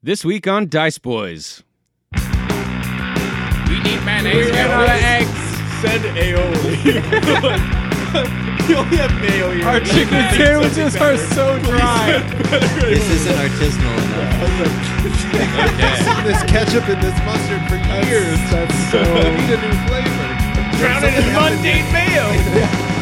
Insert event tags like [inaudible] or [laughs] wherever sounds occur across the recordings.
This week on Dice Boys. We need mayonnaise. ran out of eggs. Send aioli. [laughs] you only have mayo here. Our chicken sandwiches are so dry. This isn't artisanal enough. this ketchup and this mustard for years. That's so. I need a new flavor. Drown it in mundane mayo. [laughs]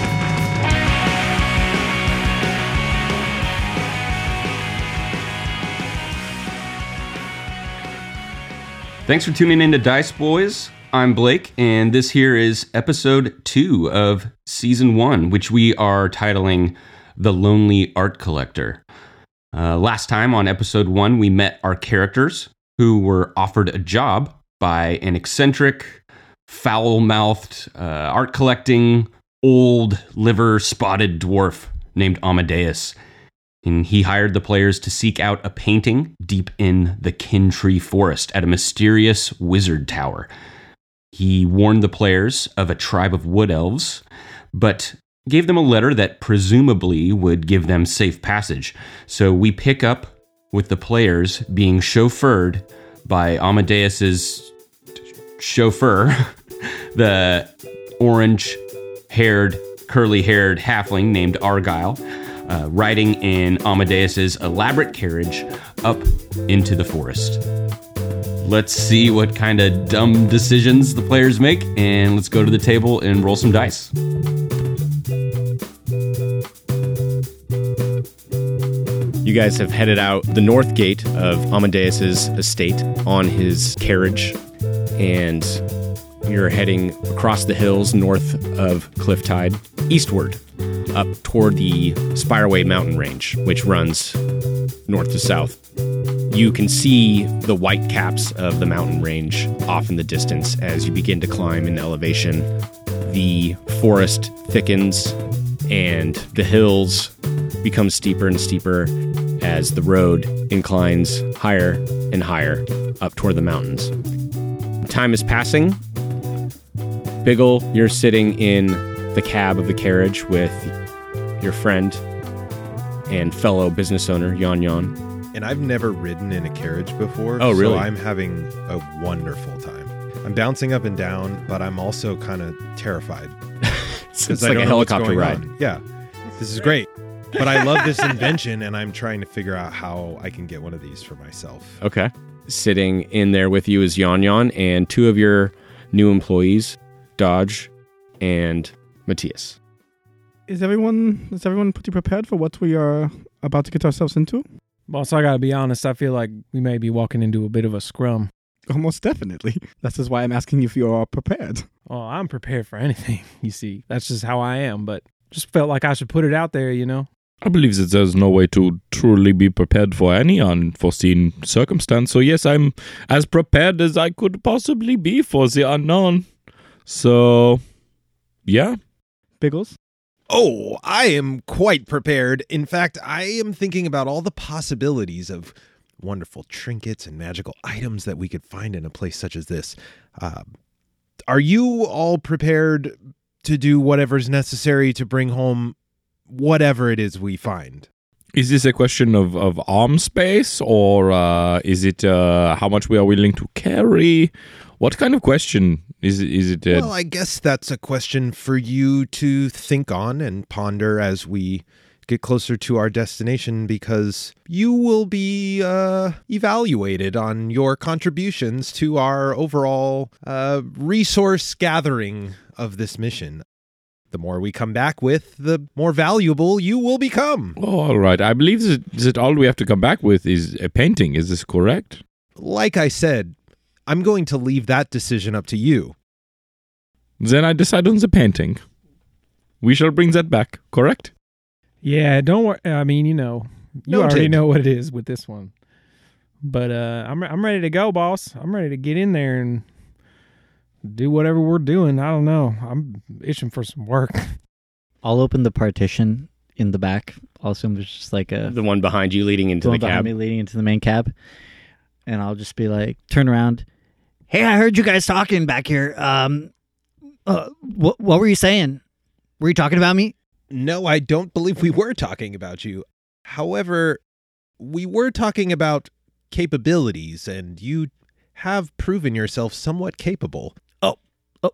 Thanks for tuning in to Dice Boys. I'm Blake, and this here is episode two of season one, which we are titling The Lonely Art Collector. Uh, last time on episode one, we met our characters who were offered a job by an eccentric, foul mouthed, uh, art collecting, old, liver spotted dwarf named Amadeus. And he hired the players to seek out a painting deep in the Kintree Forest at a mysterious wizard tower. He warned the players of a tribe of wood elves, but gave them a letter that presumably would give them safe passage. So we pick up with the players being chauffeured by Amadeus's chauffeur, [laughs] the orange haired, curly haired halfling named Argyle, uh, riding in Amadeus's elaborate carriage up into the forest. Let's see what kind of dumb decisions the players make, and let's go to the table and roll some dice. You guys have headed out the north gate of Amadeus's estate on his carriage, and you're heading across the hills north of Clifftide, eastward, up toward the Spireway mountain range, which runs north to south. You can see the white caps of the mountain range off in the distance as you begin to climb in elevation. The forest thickens and the hills become steeper and steeper as the road inclines higher and higher up toward the mountains. Time is passing. Biggle, you're sitting in the cab of the carriage with your friend and fellow business owner, Yon Yon. And I've never ridden in a carriage before. Oh, really? So I'm having a wonderful time. I'm bouncing up and down, but I'm also kind of terrified. [laughs] It's like a don't know what's helicopter ride. on. Yeah. This is great. But I love this invention, and I'm trying to figure out how I can get one of these for myself. Okay. Sitting in there with you is Yon Yon and two of your new employees, Dodge and Matthias. Is everyone is everyone pretty prepared for what we are about to get ourselves into? Boss, I gotta be honest. I feel like we may be walking into a bit of a scrum. [laughs] Almost definitely. That's just why I'm asking if you are prepared. Oh, I'm prepared for anything. [laughs] You see, that's just how I am. But just felt like I should put it out there. You know. I believe that there's no way to truly be prepared for any unforeseen circumstance. So yes, I'm as prepared as I could possibly be for the unknown. So, yeah. Biggles? Oh, I am quite prepared. In fact, I am thinking about all the possibilities of wonderful trinkets and magical items that we could find in a place such as this. Uh, are you all prepared to do whatever's necessary to bring home whatever it is we find? Is this a question of, of arm space or uh, is it uh, how much we are willing to carry? What kind of question is it? Is it uh, Well, I guess that's a question for you to think on and ponder as we get closer to our destination because you will be uh, evaluated on your contributions to our overall uh, resource gathering of this mission. The more we come back with, the more valuable you will become. Oh, all right. I believe that, that all we have to come back with is a painting. Is this correct? Like I said, I'm going to leave that decision up to you. Then I decide on the painting. We shall bring that back, correct? Yeah. Don't worry. I mean, you know, you already know what it is with this one. But uh, I'm I'm ready to go, boss. I'm ready to get in there and do whatever we're doing. I don't know. I'm itching for some work. [laughs] I'll open the partition in the back. I'll assume there's just like a The one behind you leading into going the behind cab. me leading into the main cab, and I'll just be like, turn around. Hey, I heard you guys talking back here. Um, uh, what what were you saying? Were you talking about me? No, I don't believe we were talking about you. However, we were talking about capabilities, and you have proven yourself somewhat capable. Oh, oh.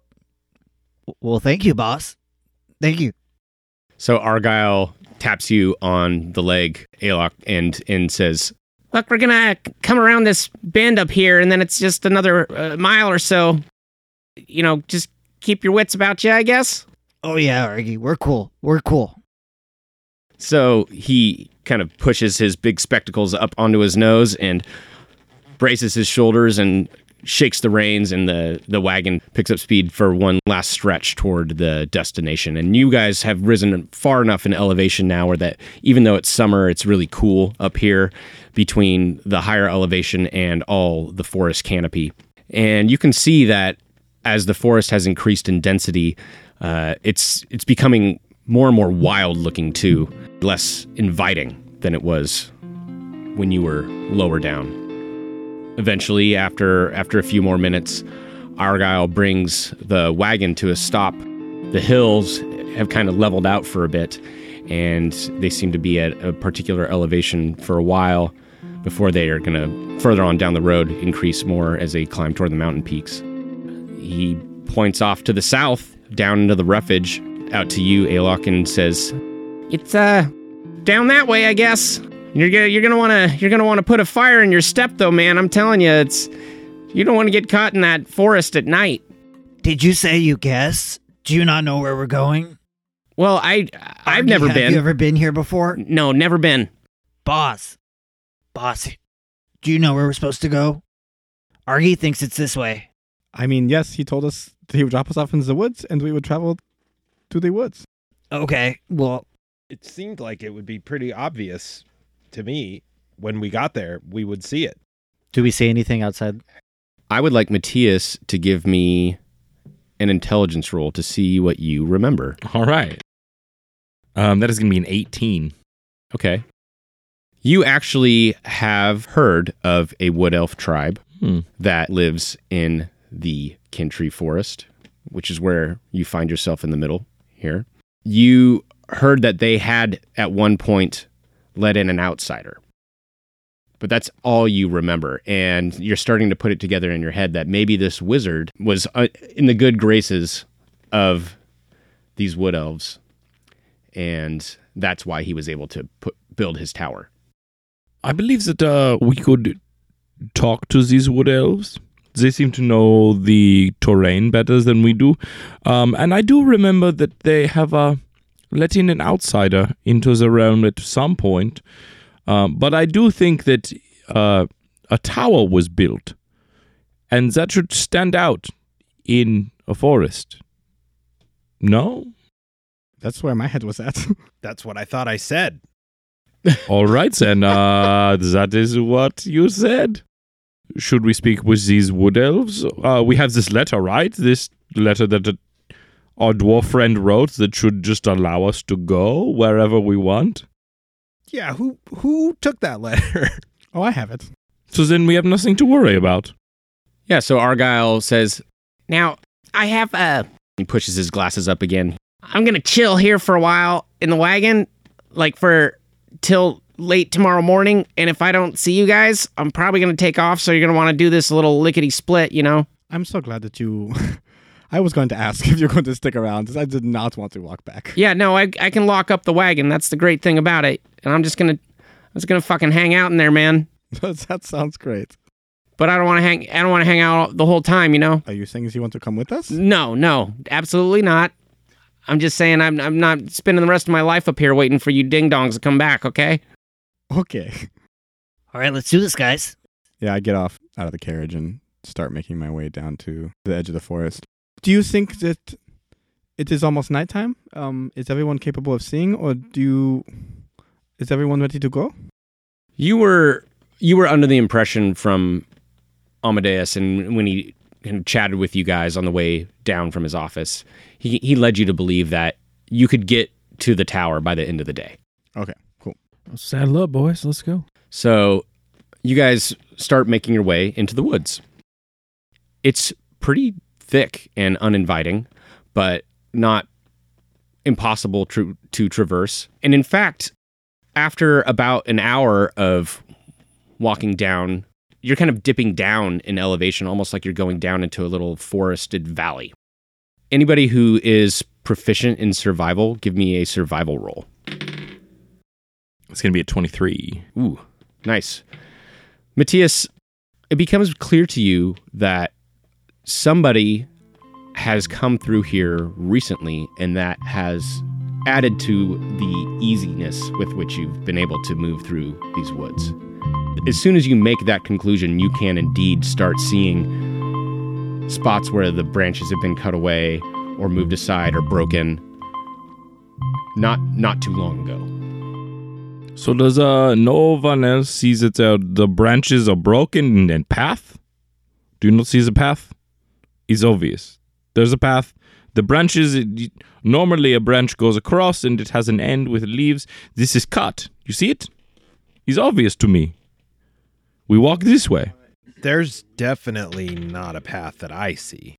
Well, thank you, boss. Thank you. So Argyle taps you on the leg, Alok, and and says, Look, we're gonna come around this bend up here, and then it's just another uh, mile or so. You know, just keep your wits about you, I guess. Oh yeah, Argy, we're cool. We're cool. So he kind of pushes his big spectacles up onto his nose and braces his shoulders and shakes the reins and the the wagon picks up speed for one last stretch toward the destination and you guys have risen far enough in elevation now where that even though it's summer it's really cool up here between the higher elevation and all the forest canopy. And you can see that as the forest has increased in density uh, it's it's becoming more and more wild looking too less inviting than it was when you were lower down. Eventually, after after a few more minutes, Argyle brings the wagon to a stop. The hills have kind of leveled out for a bit, and they seem to be at a particular elevation for a while before they are going to further on down the road increase more as they climb toward the mountain peaks. He points off to the south, down into the roughage, out to you, Alok, and says, It's uh down that way, I guess. You're gonna you're gonna wanna you're gonna wanna put a fire in your step though, man. I'm telling you, it's you don't want to get caught in that forest at night. Did you say you guess? Do you not know where we're going? Well, I I've Argy, never have been. Have you ever been here before? no, never been. Boss. Boss. Do you know where we're supposed to go? Argy thinks it's this way. I mean, yes, he told us that he would drop us off in the woods and we would travel to the woods. Okay. Well, It seemed like it would be pretty obvious to me when we got there, we would see it. do we see anything outside? I would like Matthias to give me an intelligence roll to see what you remember. All right. Um, that is going to be an 18. Okay. You actually have heard of a wood elf tribe Hmm. that lives in the Kintree Forest, which is where you find yourself in the middle here. You heard that they had at one point let in an outsider. But that's all you remember. And you're starting to put it together in your head that maybe this wizard was uh, in the good graces of these wood elves. And that's why he was able to put, build his tower. I believe that uh, we could talk to these wood elves. They seem to know the terrain better than we do. Um, and I do remember that they have uh, let in an outsider into the realm at some point. Um, but I do think that uh, a tower was built, and that should stand out in a forest. No? That's where my head was at. [laughs] That's what I thought I said. [laughs] All right, then. Uh, that is what you said. Should we speak with these wood elves? Uh, we have this letter, right? This letter that uh, our dwarf friend wrote that should just allow us to go wherever we want. Yeah, who who took that letter? [laughs] oh, I have it. So then we have nothing to worry about. Yeah, so Argyle says, Now, I have a he pushes his glasses up again. I'm gonna chill here for a while in the wagon, like for till late tomorrow morning. And if I don't see you guys, I'm probably gonna take off. So you're gonna want to do this little lickety split, you know? I'm so glad that you. [laughs] I was going to ask [laughs] if you're going to stick around because I did not want to walk back. Yeah, no, I I can lock up the wagon. That's the great thing about it. And I'm just gonna I'm just gonna fucking hang out in there, man. [laughs] that sounds great. But I don't want to hang. I don't want to hang out the whole time, you know. Are you saying you want to come with us? No, no, absolutely not. I'm just saying I'm I'm not spending the rest of my life up here waiting for you ding dongs to come back. Okay. Okay. All right, let's do this, guys. Yeah, I get off out of the carriage and start making my way down to the edge of the forest. Do you think that it is almost nighttime? Um, is everyone capable of seeing, or do you? Is everyone ready to go? You were you were under the impression from Amadeus and when he kind of chatted with you guys on the way down from his office, he he led you to believe that you could get to the tower by the end of the day. Okay, cool. Saddle up, boys. Let's go. So you guys start making your way into the woods. It's pretty thick and uninviting, but not impossible to, to traverse. And in fact, after about an hour of walking down. You're kind of dipping down in elevation, almost like you're going down into a little forested valley. Anybody who is proficient in survival, give me a survival roll. It's going to be a 23. Ooh, nice. Matthias, it becomes clear to you that somebody has come through here recently and that has added to the easiness with which you've been able to move through these woods. As soon as you make that conclusion, you can indeed start seeing spots where the branches have been cut away or moved aside or broken not not too long ago. So does uh no one else sees that uh, the branches are broken and path? Do you not see the path? It's obvious. There's a path. The branches normally a branch goes across and it has an end with leaves. This is cut. You see it? It's obvious to me. We walk this way. There's definitely not a path that I see.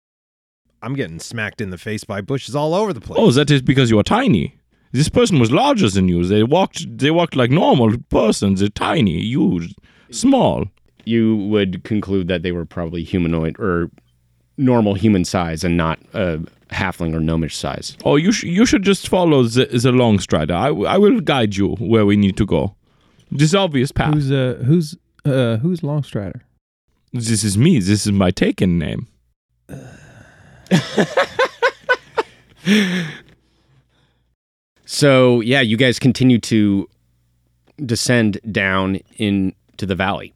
I'm getting smacked in the face by bushes all over the place. Oh, that is because you are tiny. This person was larger than you. They walked. They walked like normal persons. They're tiny. You, small. You would conclude that they were probably humanoid or normal human size and not a halfling or gnomish size. Oh, you sh- you should just follow the, the long strider. I, w- I will guide you where we need to go. This obvious path. Who's uh who's uh who's Longstrider? this is me. This is my taken name. [laughs] So yeah, you guys continue to descend down into the valley.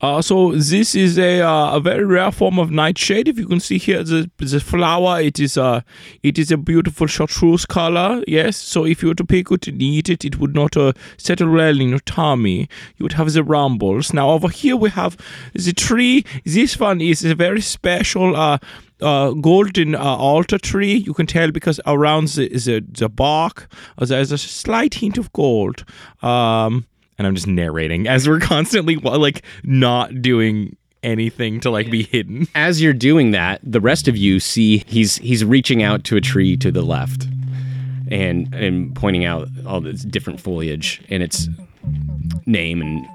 Uh, so this is a uh, a very rare form of nightshade. If you can see here, the the flower it is a it is a beautiful chartreuse color. Yes. So if you were to pick it and eat it, it would not uh, settle well in your tummy. You would have the rumbles. Now over here we have the tree. This one is a very special. Uh, uh, golden uh, altar tree. You can tell because around the the, the bark uh, there's a slight hint of gold. Um, and I'm just narrating as we're constantly like not doing anything to like be hidden. As you're doing that, the rest of you see he's he's reaching out to a tree to the left and and pointing out all this different foliage and its name and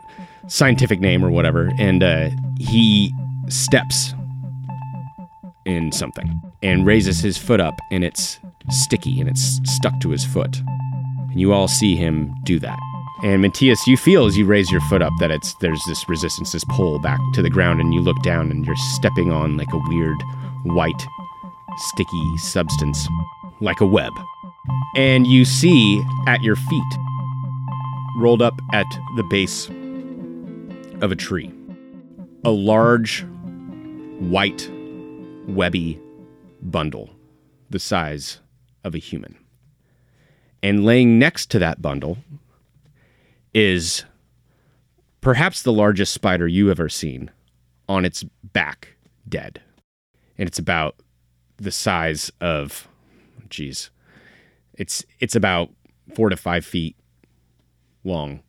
scientific name or whatever. And uh, he steps in something and raises his foot up and it's sticky and it's stuck to his foot. And you all see him do that. And Matthias, you feel as you raise your foot up that it's there's this resistance, this pull back to the ground, and you look down and you're stepping on like a weird white, sticky substance, like a web. And you see at your feet, rolled up at the base of a tree, a large, white, webby bundle the size of a human. And laying next to that bundle is perhaps the largest spider you ever seen on its back, dead. And it's about the size of, geez, it's it's about four to five feet long.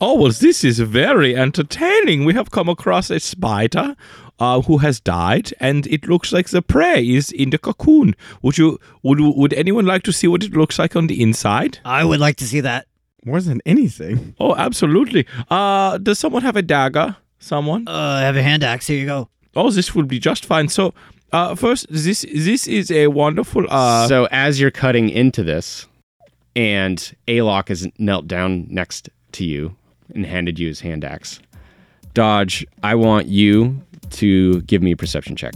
Oh well, this is very entertaining. We have come across a spider uh, who has died, and it looks like the prey is in the cocoon. Would you would would anyone like to see what it looks like on the inside? I would like to see that. More than anything. [laughs] Oh, absolutely. Uh, does someone have a dagger? Someone? Uh, I have a hand axe. Here you go. Oh, this will be just fine. So, uh, first, this this is a wonderful. Uh, so as you're cutting into this, and Alok has knelt down next to you and handed you his hand axe. Dodge, I want you to give me a perception check.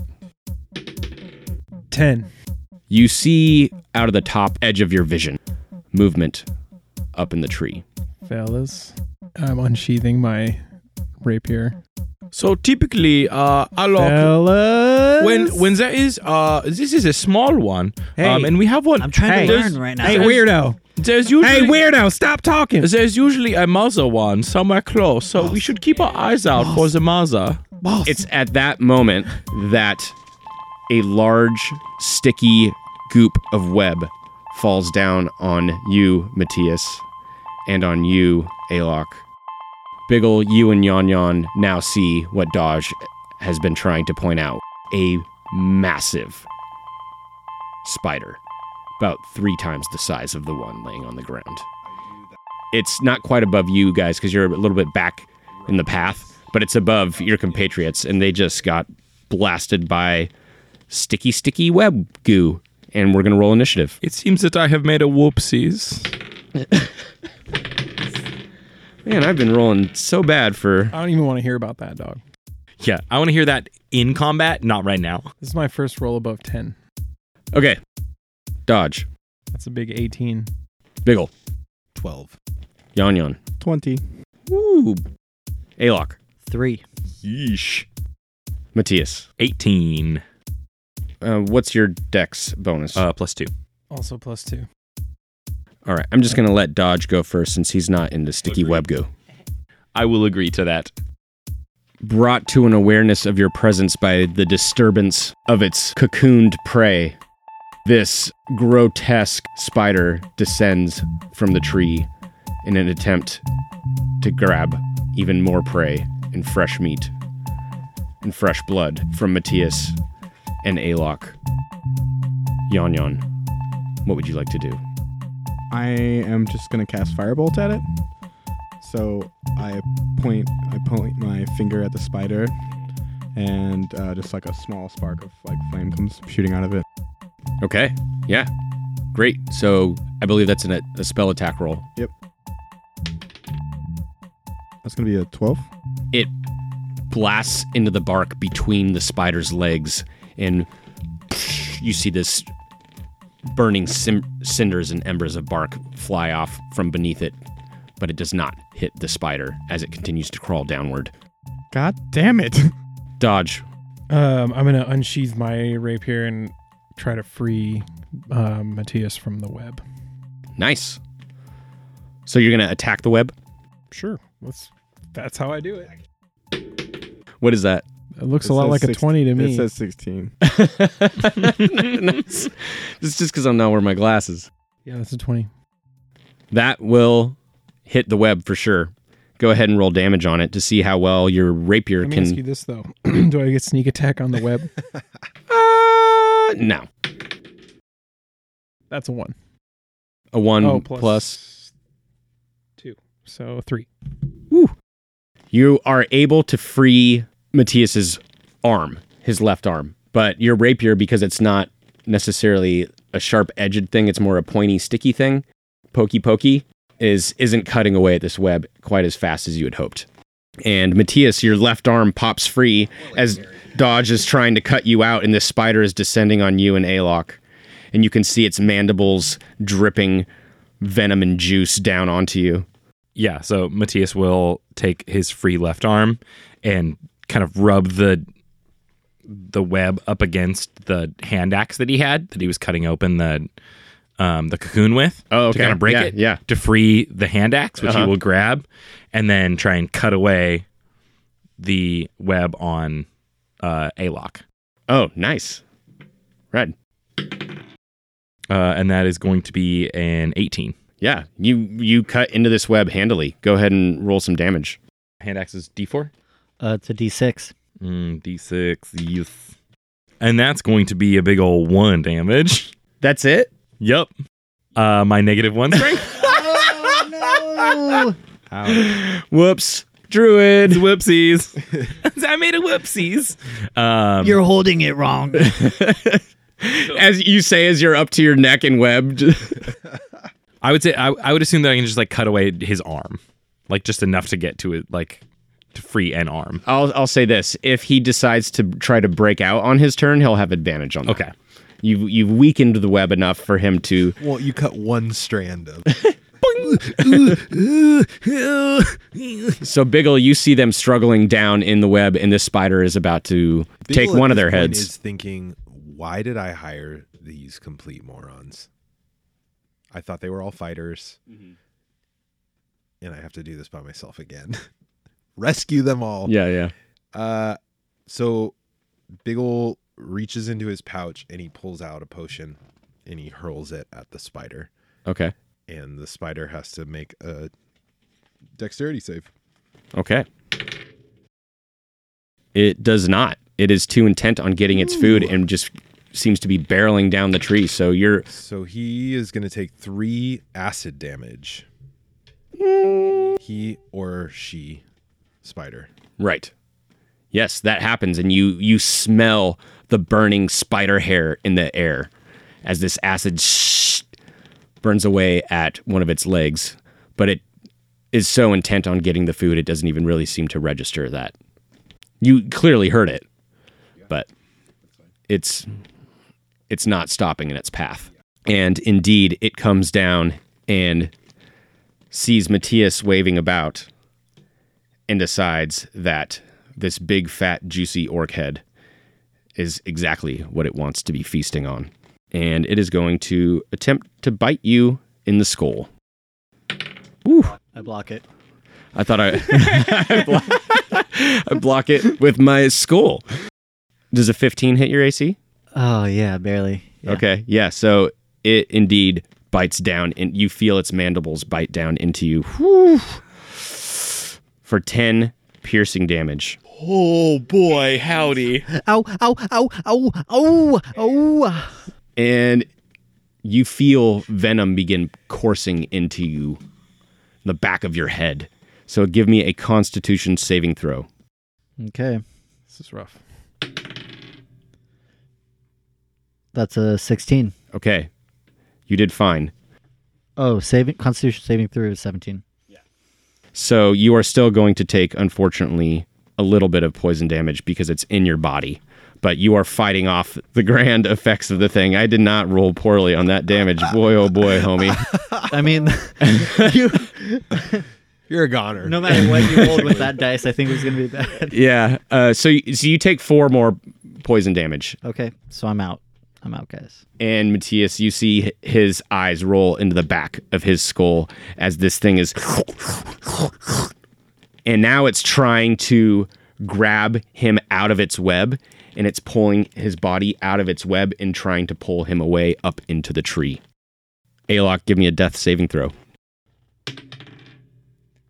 Ten. You see out of the top edge of your vision movement up in the tree. Fellas. I'm unsheathing my rapier. so typically, uh, Alok, Fellas. when when there is uh, this is a small one, Hey. um, and we have one. I'm trying Hey. to learn right now. Hey, weirdo. There's usually Hey, weirdo, stop talking. There's usually a mother one somewhere close, so we should keep our eyes out for the mother. It's at that moment that a large, sticky goop of web falls down on you, Matthias, and on you, Alok. Biggle, you and Yon Yon now see what Dodge has been trying to point out a massive spider, about three times the size of the one laying on the ground. It's not quite above you guys because you're a little bit back in the path, but it's above your compatriots, and they just got blasted by sticky, sticky web goo. And we're gonna roll initiative. It seems that I have made a whoopsies. [laughs] Man, I've been rolling so bad for. I don't even want to hear about that, dog. Yeah, I want to hear that in combat, not right now. This is my first roll above 10. Okay, dodge, That's a big 18. Biggle, 12. Yon Yon, 20. Ooh, Alok, Three. Yeesh. Matthias. 18 Uh, what's your dex bonus? uh, plus 2. Also plus two. All right, I'm just gonna let Dodge go first since he's not into sticky web goo. I will agree to that. Brought to an awareness of your presence by the disturbance of its cocooned prey, this grotesque spider descends from the tree in an attempt to grab even more prey and fresh meat and fresh blood from Matthias and Alok. Yon Yon, what would you like to do? I am just gonna cast firebolt at it. So I point, I point my finger at the spider, and uh, just like a small spark of like flame comes shooting out of it. Okay, yeah, great. So I believe that's an, a spell attack roll. Yep. That's gonna be a twelve. it blasts into the bark between the spider's legs, and you see this burning sim- cinders and embers of bark fly off from beneath it, but it does not hit the spider as it continues to crawl downward. God damn it! [laughs] Dodge. Um, I'm going to unsheath my rapier and try to free um, Matthias from the web. Nice. So you're gonna attack the web. Sure. That's, that's how I do it. What is that? It looks It a lot says like a 20 to me. It says sixteen. nice. [laughs] It's just because I'm not wearing my glasses. yeah, that's a 20. That will hit the web for sure. Go ahead and roll damage on it to see how well your rapier can. Let me ask you this, though. [clears throat] do I get sneak attack on the web? [laughs] Uh, no. That's a 1. A one oh, plus. plus 2. So 3. Woo. You are able to free Matthias's arm, his left arm, but your rapier, because it's not necessarily a sharp edged thing, it's more a pointy, sticky thing, pokey pokey, is isn't cutting away at this web quite as fast as you had hoped. And Matthias, your left arm pops free as Dodge is trying to cut you out, and this spider is descending on you and Alok. And you can see its mandibles dripping venom and juice down onto you. Yeah, so Matthias will take his free left arm and kind of rub the the web up against the hand axe that he had that he was cutting open the um, the cocoon with Oh, to kind of break yeah, it Yeah. to free the hand axe, which Uh-huh. he will grab and then try and cut away the web on uh, lock. Oh, nice. Red. Uh, and that is going to be an 18. Yeah, you you cut into this web handily. Go ahead and roll some damage. Hand axe is D4? Uh, it's a D6. Mm, D6, yes. And that's going to be a big old one damage. That's it. Yep. Uh, my negative one strength. [laughs] oh, no. [laughs] Whoops, druid. Whoopsies. [laughs] I made a whoopsies. Um, You're holding it wrong. As you say, as you're up to your neck and webbed. I would say I, I would assume that I can just like cut away his arm, like just enough to get to it, like to free an arm. I'll I'll say this: if he decides to try to break out on his turn, he'll have advantage on that. Okay. You've you've weakened the web enough for him to. Well, you cut one strand of. [laughs] So Biggle, you see them struggling down in the web, and this spider is about to take one of this their point heads. Is thinking, why did I hire these complete morons? I thought they were all fighters, Mm-hmm. and I have to do this by myself again. [laughs] Rescue them all. Yeah, yeah. Uh, so Biggle reaches into his pouch and he pulls out a potion, and he hurls it at the spider, Okay. and the spider has to make a dexterity save. Okay. It does not. It is too intent on getting its food and just seems to be barreling down the tree. So you're So he is going to take three acid damage. He or she. Spider. Right. Yes, that happens, and you you smell the burning spider hair in the air as this acid sh- burns away at one of its legs. But it is so intent on getting the food, it doesn't even really seem to register that. You clearly heard it, but it's it's not stopping in its path. And indeed, it comes down and sees Matthias waving about and decides that this big, fat, juicy orc head is exactly what it wants to be feasting on. And it is going to attempt to bite you in the skull. I block it. I thought I, [laughs] I, block, I block it with my skull. Does a 15 hit your AC? Oh yeah, barely. Yeah. Okay. Yeah. So it indeed bites down, and you feel its mandibles bite down into you Whew. For 10 piercing damage. Oh boy, howdy. Ow! Ow! Ow! Ow! Ow! Ow! and you feel venom begin coursing into you, the back of your head. So give me a Constitution saving throw. Okay, This is rough. that's a sixteen. Okay, you did fine. Oh, saving Constitution saving through is seventeen. So you are still going to take, unfortunately, a little bit of poison damage because it's in your body. But you are fighting off the [laughs] grand effects of the thing. I did not roll poorly on that damage. [laughs] Boy, oh boy, homie. I mean, [laughs] you, You're a goner. no matter what you rolled with that dice, I think it was gonna be bad. Yeah. Uh, so, so you take four more poison damage. Okay, so I'm out. I'm out, guys. and Matthias, you see his eyes roll into the back of his skull as this thing is. And now it's trying to grab him out of its web, and it's pulling his body out of its web and trying to pull him away up into the tree. Alok, give me a death saving throw.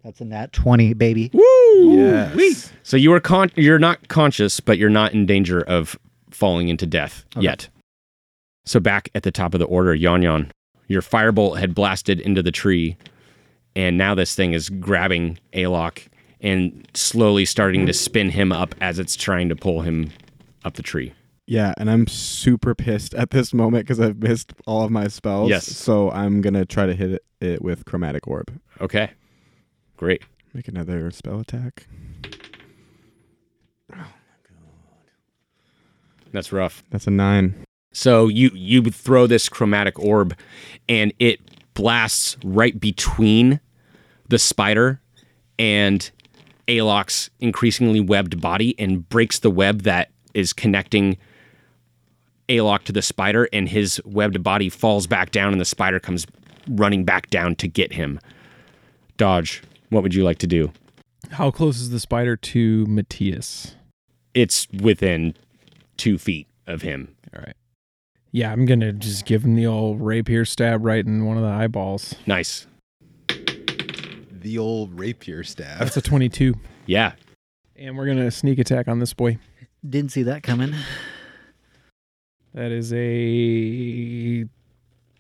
That's a nat twenty, baby. Woo! Yes. So you are con- you're not conscious, but you're not in danger of falling into death yet. So back at the top of the order, Yon Yon, your firebolt had blasted into the tree, and now this thing is grabbing Alok and slowly starting to spin him up as it's trying to pull him up the tree. Yeah, and I'm super pissed at this moment because I've missed all of my spells. Yes. So I'm gonna try to hit it, it with chromatic orb. Okay, great. Make another spell attack. Oh my god. That's rough. That's a nine. So you you throw this chromatic orb, and it blasts right between the spider and Alok's increasingly webbed body, and breaks the web that is connecting Alok to the spider, and his webbed body falls back down, and the spider comes running back down to get him. Dodge. What would you like to do? How close is the spider to Matthias? It's within two feet of him. All right. Yeah, I'm gonna just give him the old rapier stab right in one of the eyeballs. Nice. The old rapier stab. That's a 22, Yeah. and we're gonna sneak attack on this boy. Didn't see that coming. That is a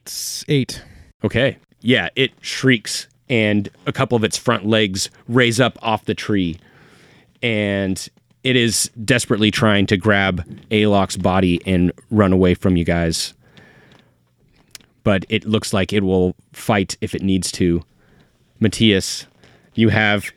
s- eight. Okay. Yeah, it shrieks and a couple of its front legs raise up off the tree. And it is desperately trying to grab Alok's body and run away from you guys. But it looks like it will fight if it needs to. Matthias, you have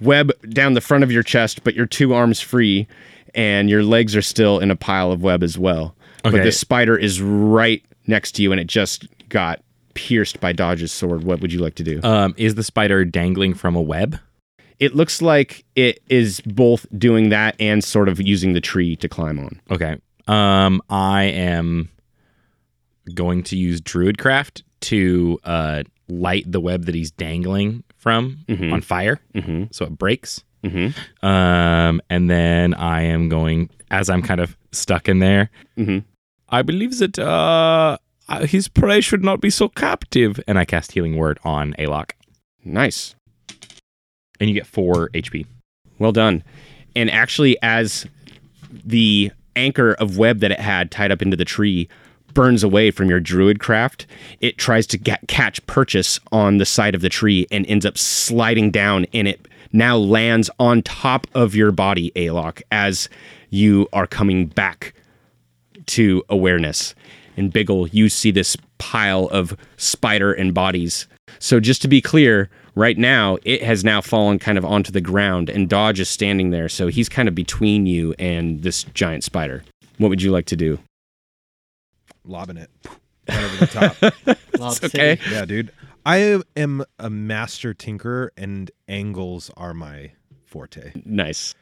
web down the front of your chest, but your two arms free, and your legs are still in a pile of web as well. Okay. But the spider is right next to you, and it just got pierced by Dodge's sword. What would you like to do? Um, is the spider dangling from a web? It looks like it is both doing that and sort of using the tree to climb on. Okay. Um, I am going to use Druidcraft to uh, light the web that he's dangling from Mhm. on fire, Mm-hmm. so it breaks. Mm-hmm. Um, and then I am going as I'm kind of stuck in there. Mhm. I believe that uh, uh, his prey should not be so captive, and I cast Healing Word on Alok, Nice. And you get four HP. Well done. And actually, as the anchor of web that it had tied up into the tree burns away from your druid craft, it tries to get, catch purchase on the side of the tree and ends up sliding down, and it now lands on top of your body, Alok, as you are coming back to awareness. And Biggle, you see this pile of spider and bodies. So just to be clear, right now it has now fallen kind of onto the ground, and Dodge is standing there. So he's kind of between you and this giant spider. What would you like to do? Lobbing it right over the top. [laughs] Lob okay. Yeah, dude. I am a master tinkerer, and angles are my forte. Nice.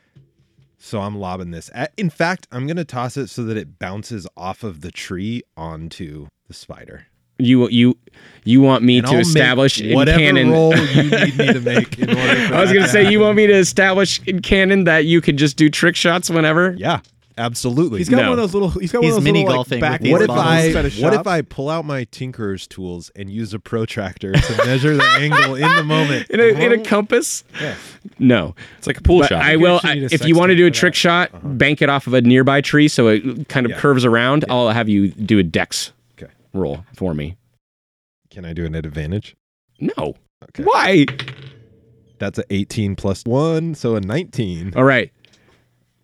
So I'm lobbing this. In fact, I'm gonna toss it so that it bounces off of the tree onto the spider. You you you want me And to I'll make establish in whatever canon role you [laughs] need me to make in order. For I was that gonna to say you happen. want me to establish in canon that you could just do trick shots whenever. Yeah, absolutely. He's got No. one of those little. He's got He's one of those mini little, golfing like, back what if. I what if. I pull out my tinkerer's tools and use a protractor to measure the [laughs] angle in the moment? In a, in a uh-huh. compass? Yeah. No. It's like a pool But shot. I will. I, if you want to do a trick that. shot, uh-huh. bank it off of a nearby tree so it kind of Yeah. curves around. I'll have you do a dex Okay. Roll for me. Can I do an advantage? No. Okay. Why? That's a 18 plus one, so a 19. All right.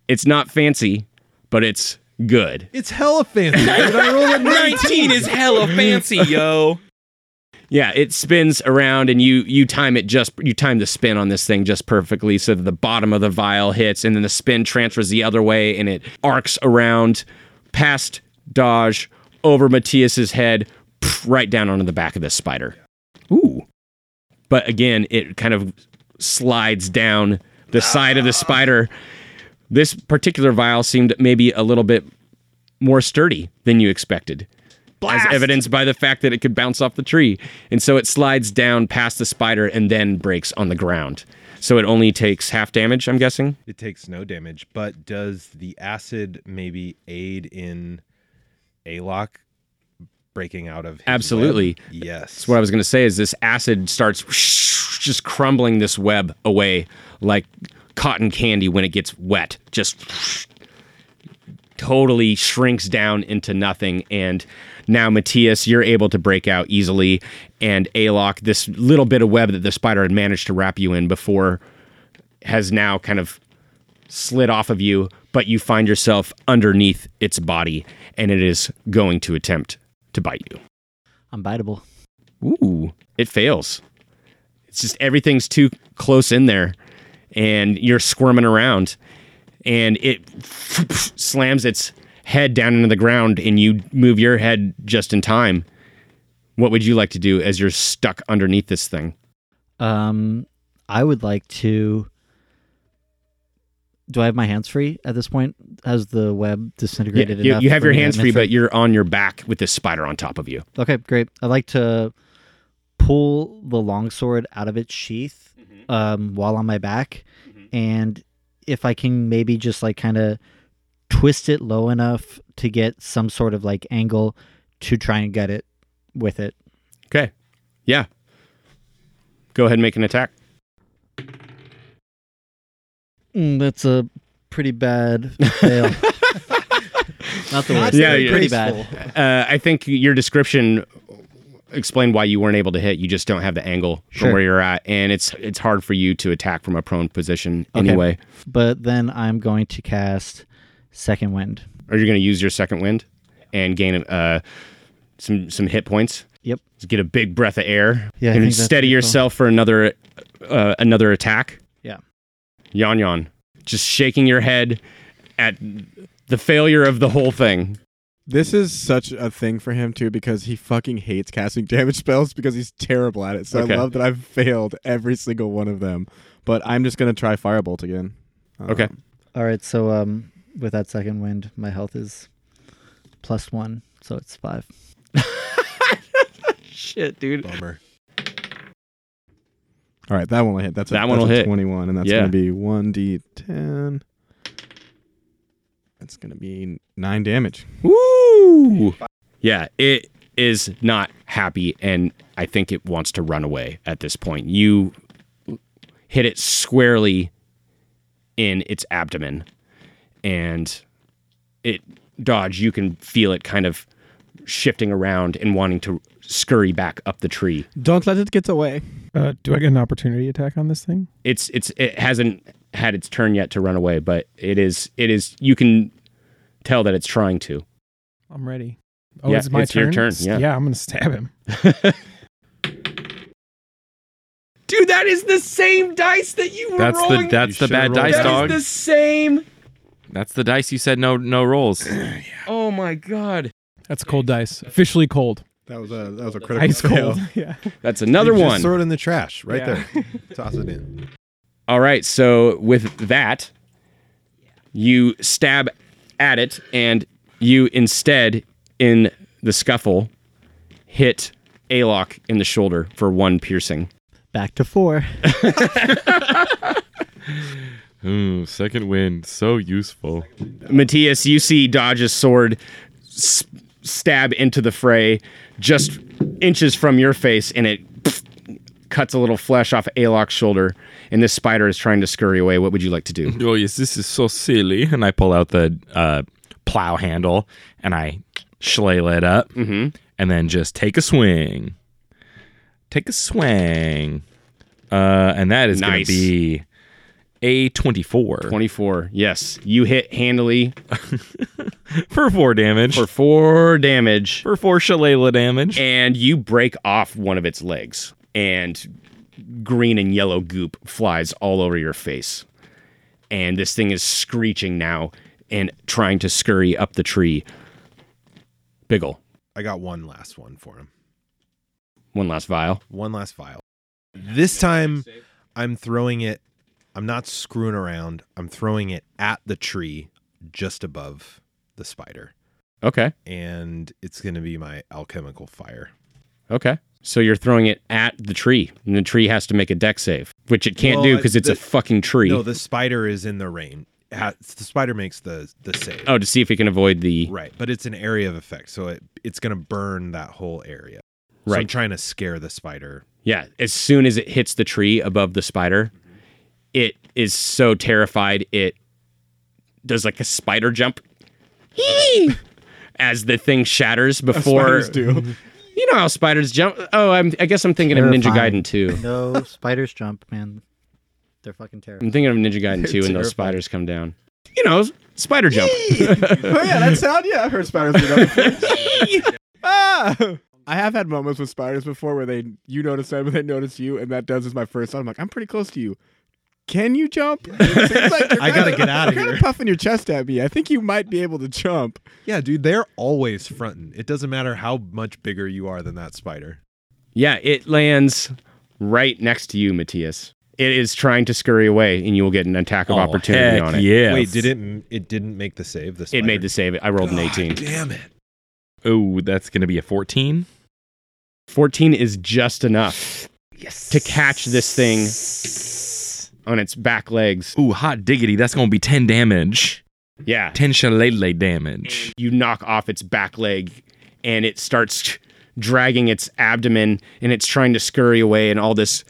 It's not fancy, but it's good. It's hella fancy. dude. I rolled a [laughs] 19. is hella fancy, yo. Yeah, it spins around and you you time it just you time the spin on this thing just perfectly so that the bottom of the vial hits and then the spin transfers the other way and it arcs around past Dodge over Matthias's head pff, right down onto the back of this spider. Ooh. But again, it kind of slides down the side of the spider. This particular vial seemed maybe a little bit more sturdy than you expected as evidenced by the fact that it could bounce off the tree. And so it slides down past the spider and then breaks on the ground. So it only takes half damage, I'm guessing. It takes no damage, but does the acid maybe aid in Alok breaking out of Absolutely. web? Yes. So what I was going to say is this acid starts just crumbling this web away like cotton candy when it gets wet. Just totally shrinks down into nothing and now Matthias you're able to break out easily and Alok this little bit of web that the spider had managed to wrap you in before has now kind of slid off of you but you find yourself underneath its body and it is going to attempt to bite you. I'm biteable. Ooh, it fails. It's just everything's too close in there, and you're squirming around, and it [laughs] slams its head down into the ground, and you move your head just in time. What would you like to do as you're stuck underneath this thing? Um, I would like to. Do I have my hands free at this point? Has the web Yeah, disintegrated you, enough? you have your hands free, but you're on your back with this spider on top of you. Okay, great. I'd like to pull the longsword out of its sheath um, while on my back, and if I can maybe just like kind of twist it low enough to get some sort of like angle to try and get it with it. Okay. Yeah. Go ahead and make an attack. Mm, that's a pretty bad fail. [laughs] Not the worst. Yeah, yeah. pretty bad. Uh, I think your description explained why you weren't able to hit. You just don't have the angle from where you're at, and it's it's hard for you to attack from a prone position Okay. anyway. But then I'm going to cast Second Wind. Are you're going to use your second wind and gain uh, some some hit points. Yep. Just get a big breath of air Yeah, and steady pretty cool. yourself for another uh, another attack. Yeah. Yon yon, just shaking your head at the failure of the whole thing. This is such a thing for him too because he fucking hates casting [laughs] damage spells because he's terrible at it. So Okay. I love that I've failed every single one of them. But I'm just gonna try firebolt again. Um, Okay. All right, so um, with that second wind, my health is plus one, so it's five. [laughs] Shit, dude. Bummer. All right, that one will hit. That's a, That one will hit. Twenty-one, and that's Yeah. gonna be one d ten. That's gonna be nine damage. Woo! Yeah, it is not happy, and I think it wants to run away at this point. You hit it squarely in its abdomen, and it dodge. You can feel it kind of shifting around and wanting to scurry back up the tree. Don't let it get away. Uh, do I get an opportunity attack on this thing? It's it's it hasn't had its turn yet to run away, but it is it is you can tell that it's trying to. I'm ready. Oh, Yeah, it's my it's turn. your turn, yeah. yeah, I'm gonna stab him. [laughs] Dude, that is the same dice that you were That's the rolling. that's You the bad should've rolled dice, That is dog. the same. That's the dice you said no no rolls. Oh my god. That's cold dice. Officially cold. That was a that was a critical Ice fail. cold. [laughs] yeah. That's another You just one. Throw it in the trash right Yeah. there. [laughs] Toss it in. All right, so with that, you stab at it, and you instead, in the scuffle, hit Alok in the shoulder for one piercing. Back to four. Ooh, [laughs] hmm, second wind, so useful. Matthias, you see Dodge's sword s- stab into the fray just inches from your face, and it cuts a little flesh off Alok's shoulder, and this spider is trying to scurry away. What would you like to do? Oh yes, this is so silly. And I pull out the uh, plow handle and I shillelagh it up, Mhm. and then just take a swing. Take a swing, uh, and that is going to be a twenty-four 24. Yes, you hit handily [laughs] for four damage. for four damage. for four shillelagh damage. and you break off one of its legs and green and yellow goop flies all over your face and this thing is screeching now and trying to scurry up the tree biggle I got one last one for him. one last vial One last vial. This time I'm throwing it I'm not screwing around. I'm throwing it at the tree just above the spider. okay And it's going to be my alchemical fire. okay so you're throwing it at the tree and the tree has to make a dex save which it can't Well, do because it's a fucking tree No, the spider is in the rain. Ha- The spider makes the the save. oh to see if it can avoid the Right, but it's an area of effect, so it it's going to burn that whole area. So I'm trying to scare the spider. Yeah, as soon as it hits the tree above the spider, it is so terrified it does like a spider jump [laughs] as the thing shatters before Spiders do. [laughs] you know how spiders jump. Oh, I'm, I guess I'm thinking of Ninja Terrifying. Gaiden 2. No spiders jump, man. They're fucking terrible. I'm thinking of Ninja Gaiden 2 and those spiders come down. You know, spider jump. [laughs] oh yeah, that sound. Yeah, I've heard spiders do that. ah! I have had moments with spiders before where they you notice them and they notice you, and that does is my first thought. I'm like, I'm pretty close to you. Can you jump? [laughs] It seems like [laughs] I gotta kinda- get outta you're kinda here. puffing your chest at me. I think you might be able to jump. Yeah, dude, they're always fronting. It doesn't matter how much bigger you are than that spider. yeah, it lands right next to you, Matthias. It is trying to scurry away, and you will get an attack of Oh, opportunity heck on it. Yeah. Wait, did it? It didn't make the save. The It made the save. I rolled an 18. Damn it! Oh, that's going to be a 14. 14 is just enough to catch this thing on its back legs. Ooh, hot diggity. That's going to be 10 damage. Yeah. 10 shillelagh damage. You knock off its back leg and it starts dragging its abdomen and it's trying to scurry away and all this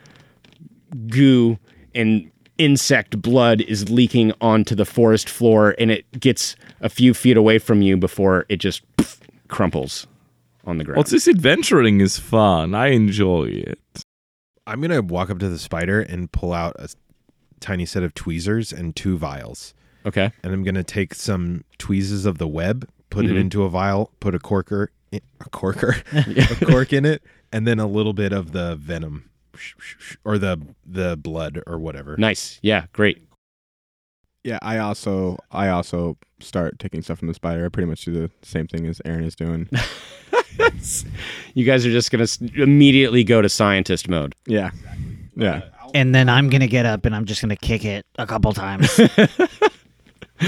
goo and insect blood is leaking onto the forest floor and it gets a few feet away from you before it just crumples on the ground. Well, this adventuring is fun. I enjoy it. I'm gonna walk up to the spider and pull out a s- tiny set of tweezers and two vials, okay. and I'm gonna take some tweezers of the web, put it Mhm. into a vial, put a corker, in, a corker, [laughs] [laughs] a cork in it, and then a little bit of the venom or the the blood or whatever. Nice. Yeah, great. Yeah, I also I also start taking stuff from the spider. I pretty much do the same thing as Aaron is doing. [laughs] You guys are just going to immediately go to scientist mode. Yeah, yeah. And then I'm gonna get up and I'm just gonna kick it a couple times. [laughs]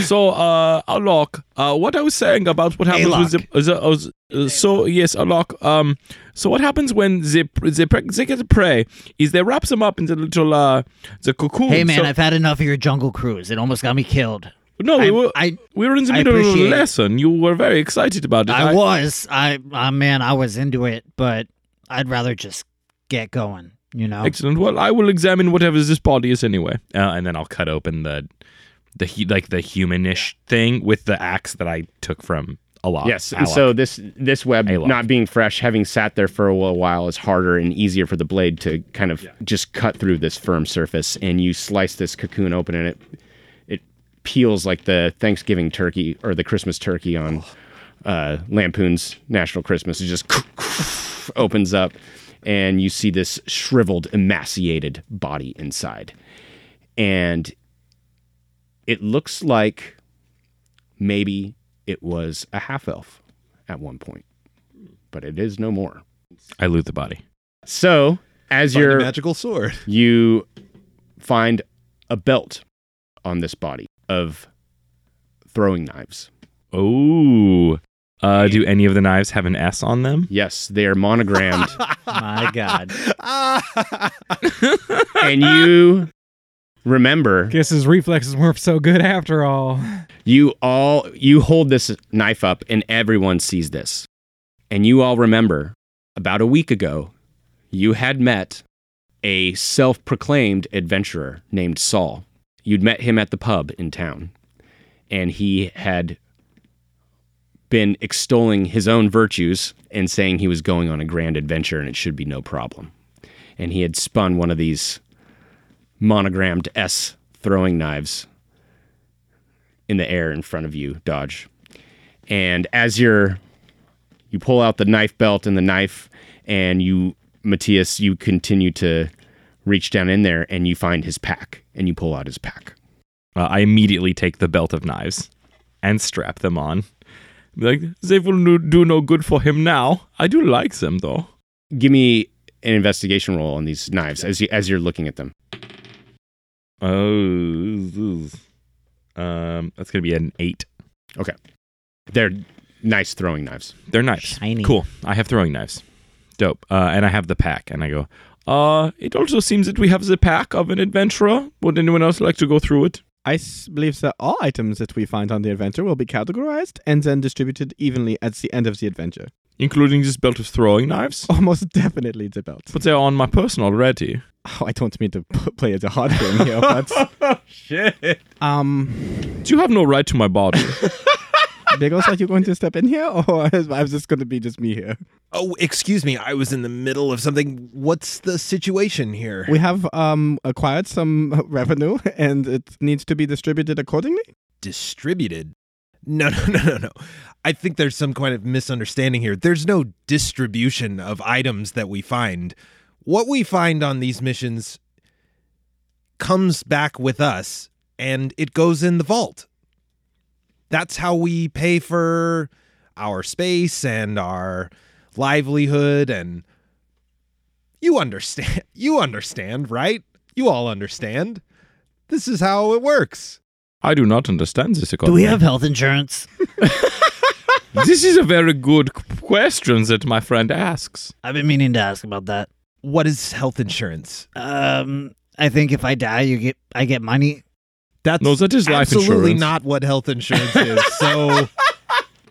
So, uh, Alok, uh, what I was saying about what happens with the, the, uh, uh, so yes, Alok, um, so what happens when they they, pre- they get the prey is they wrap them up in the little uh the cocoon. hey man, So- I've had enough of your jungle cruise. It almost got me killed. no, we I- were I- we were in the middle of a lesson. You were very excited about it. I was. I, uh, man, I was into it, but I'd rather just get going. You know. Excellent. Well, I will examine whatever this body is anyway, uh, and then I'll cut open the the hu- like the humanish thing with the axe that I took from Alok. Yes, a and so this this web A not being fresh, having sat there for a little while, is harder and easier for the blade to kind of just cut through this firm surface. And you slice this cocoon open, and it it peels like the Thanksgiving turkey or the Christmas turkey on uh, Lampoon's National Christmas. It just [laughs] opens up, and you see this shriveled, emaciated body inside, and it looks like maybe it was a half elf at one point, but it is no more. I loot the body. So, as Find a you're magical sword. [laughs] you find a belt on this body of throwing knives. Oh. Uh, do any of the knives have an S on them? Yes, they are monogrammed, [laughs] My God. [laughs] and you remember Guess his reflexes weren't so good after all. you all you hold this knife up, and everyone sees this, and you all remember about a week ago, you had met a self-proclaimed adventurer named Saul. You'd met him at the pub in town, and he had been extolling his own virtues and saying he was going on a grand adventure and it should be no problem. And he had spun one of these monogrammed S throwing knives in the air in front of you, Dodge. And as you're you pull out the knife belt and the knife and you Matthias, you continue to reach down in there and you find his pack and you pull out his pack. Uh, I immediately take the belt of knives and strap them on. Be Like, they will no- do no good for him now. I do like them, though. Give me an investigation roll on these knives as you as you're looking at them. Oh, um, that's gonna be an eight. Okay, They're nice throwing knives. They're nice, Shiny. cool. I have throwing knives, dope. Uh, and I have the pack, and I go. Uh, it also seems that we have the pack of an adventurer. Would anyone else like to go through it? I believe that all items that we find on the adventure will be categorized and then distributed evenly at the end of the adventure. Including this belt of throwing knives? [laughs] Almost definitely the belt. But they're on my person already. Oh, I don't mean to p- play it a hard game here, but [laughs] Shit. um, Do You have no right to my body. [laughs] Biggles, are you going to step in here, or [laughs] is is this going to be just me here? Oh, excuse me. I was in the middle of something. What's the situation here? We have um acquired some revenue, and it needs to be distributed accordingly. distributed. No, [laughs] no, no, no, no. I think there's some kind of misunderstanding here. There's no distribution of items that we find. What we find on these missions comes back with us and it goes in the vault. That's how we pay for our space and our livelihood and you understand. [laughs] You understand, right? You all understand. This is how it works. I do not understand this Do we have health insurance? [laughs] [laughs] this is a very good question that my friend asks. I've been meaning to ask about that. What is health insurance? Um, I think if I die, you get I get money. That's No, that is life. That's absolutely insurance. not what health insurance is. [laughs] So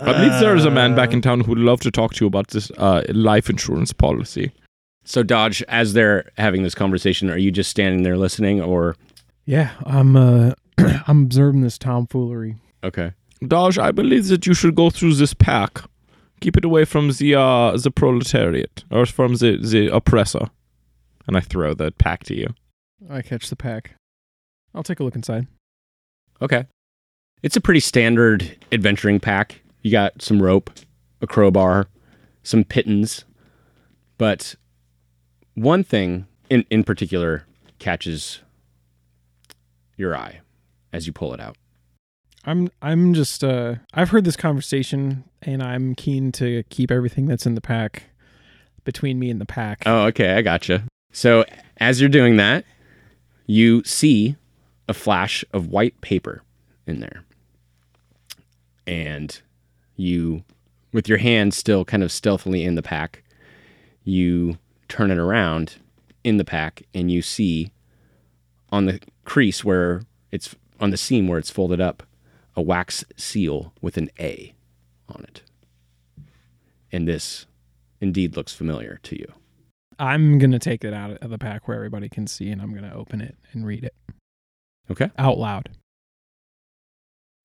I believe there is a man Uh, back in town who would love to talk to you about this uh, life insurance policy. So Dodge, as they're having this conversation, are you just standing there listening or Yeah, I'm uh [clears throat] I'm observing this tomfoolery. okay. Dodge, I believe that you should go through this pack. Keep it away from the uh, the proletariat or from the, the oppressor. And I throw the pack to you. I catch the pack. I'll take a look inside. Okay. It's a pretty standard adventuring pack. You got some rope, a crowbar, some pitons. But one thing in, in particular catches your eye as you pull it out. I'm I'm just uh I've heard this conversation and I'm keen to keep everything that's in the pack between me and the pack. Oh, okay. I gotcha. So as you're doing that, you see a flash of white paper in there. And you, with your hand still kind of stealthily in the pack, you turn it around in the pack and you see on the crease where it's on the seam where it's folded up a wax seal with an A on it. And this indeed looks familiar to you. I'm gonna take it out of the pack where everybody can see and I'm gonna open it and read it Okay. out loud.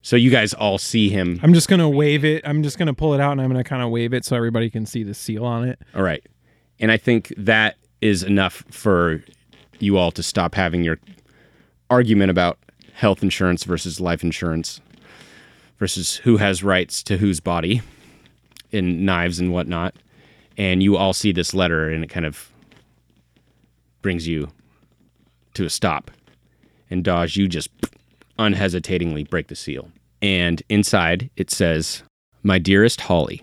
So you guys all see him. I'm just gonna wave it. I'm just gonna pull it out and I'm gonna kind of wave it so everybody can see the seal on it. All right. And I think that is enough for you all to stop having your argument about health insurance versus life insurance versus who has rights to whose body in knives and whatnot. And you all see this letter and it kind of brings you to a stop. And Dodge, you just unhesitatingly break the seal. And inside it says, My dearest Holly,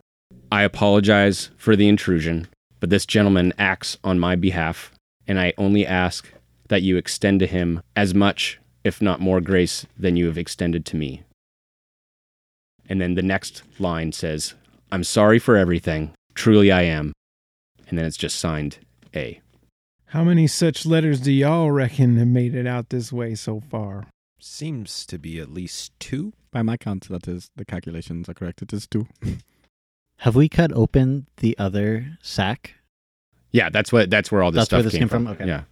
I apologize for the intrusion, but this gentleman acts on my behalf, and I only ask that you extend to him as much, if not more, grace than you have extended to me. And then the next line says, I'm sorry for everything. Truly I am. And then it's just signed A. How many such letters do y'all reckon have made it out this way so far? Seems to be at least two. By my count, that is the calculations are correct. It is two. [laughs] Have we cut open the other sack? Yeah, that's what that's where all this That's stuff where this came, came from? Okay. Yeah.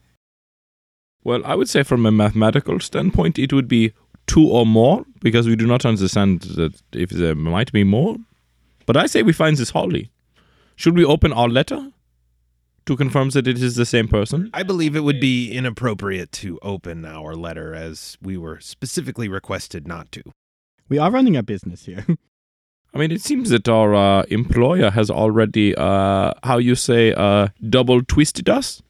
Well, I would say from a mathematical standpoint, it would be two or more because we do not understand that if there might be more. But I say we find this Holly. Should we open our letter to confirm that it is the same person? I believe it would be inappropriate to open our letter as we were specifically requested not to. We are running a business here. [laughs] I mean, it seems that our uh, employer has already, uh, how you say, uh, double twisted us.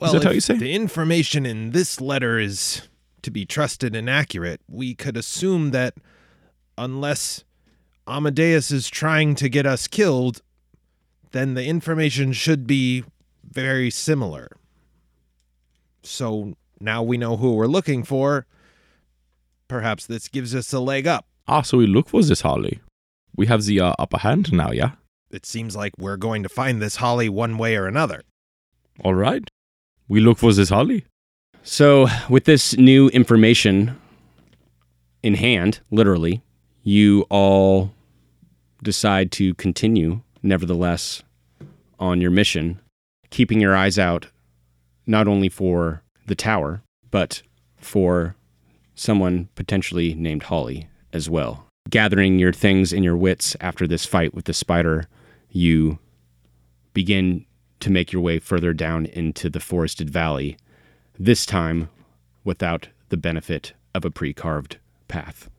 Well, that how you say? The information in this letter is to be trusted and accurate. We could assume that unless Amadeus is trying to get us killed, then the information should be very similar. So now we know who we're looking for. Perhaps this gives us a leg up. Ah, so we look for this Holly. We have the uh, upper hand now, yeah? It seems like we're going to find this Holly one way or another. All right. We look for this Holly. So, with this new information in hand, literally, you all decide to continue, nevertheless, on your mission, keeping your eyes out not only for the tower, but for someone potentially named Holly as well. Gathering your things and your wits after this fight with the spider, you begin to make your way further down into the forested valley this time without the benefit of a pre carved path.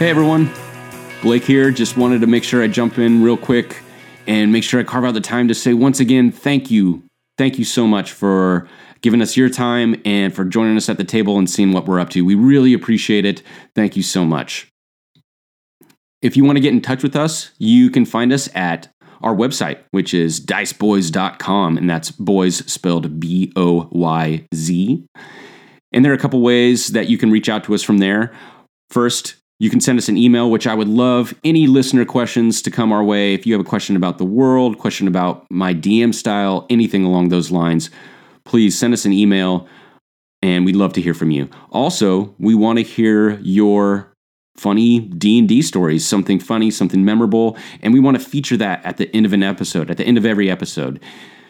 Hey everyone, Blake here. Just wanted to make sure I jump in real quick and make sure I carve out the time to say once again, thank you. Thank you so much for giving us your time and for joining us at the table and seeing what we're up to. We really appreciate it. Thank you so much. If you want to get in touch with us, you can find us at our website, which is diceboyz.com, and that's boys spelled B O Y Z. And there are a couple ways that you can reach out to us from there. First, you can send us an email, which I would love any listener questions to come our way. If you have a question about the world, question about my DM style, anything along those lines, please send us an email and we'd love to hear from you. Also, we want to hear your funny D&D stories, something funny, something memorable, and we want to feature that at the end of an episode, at the end of every episode.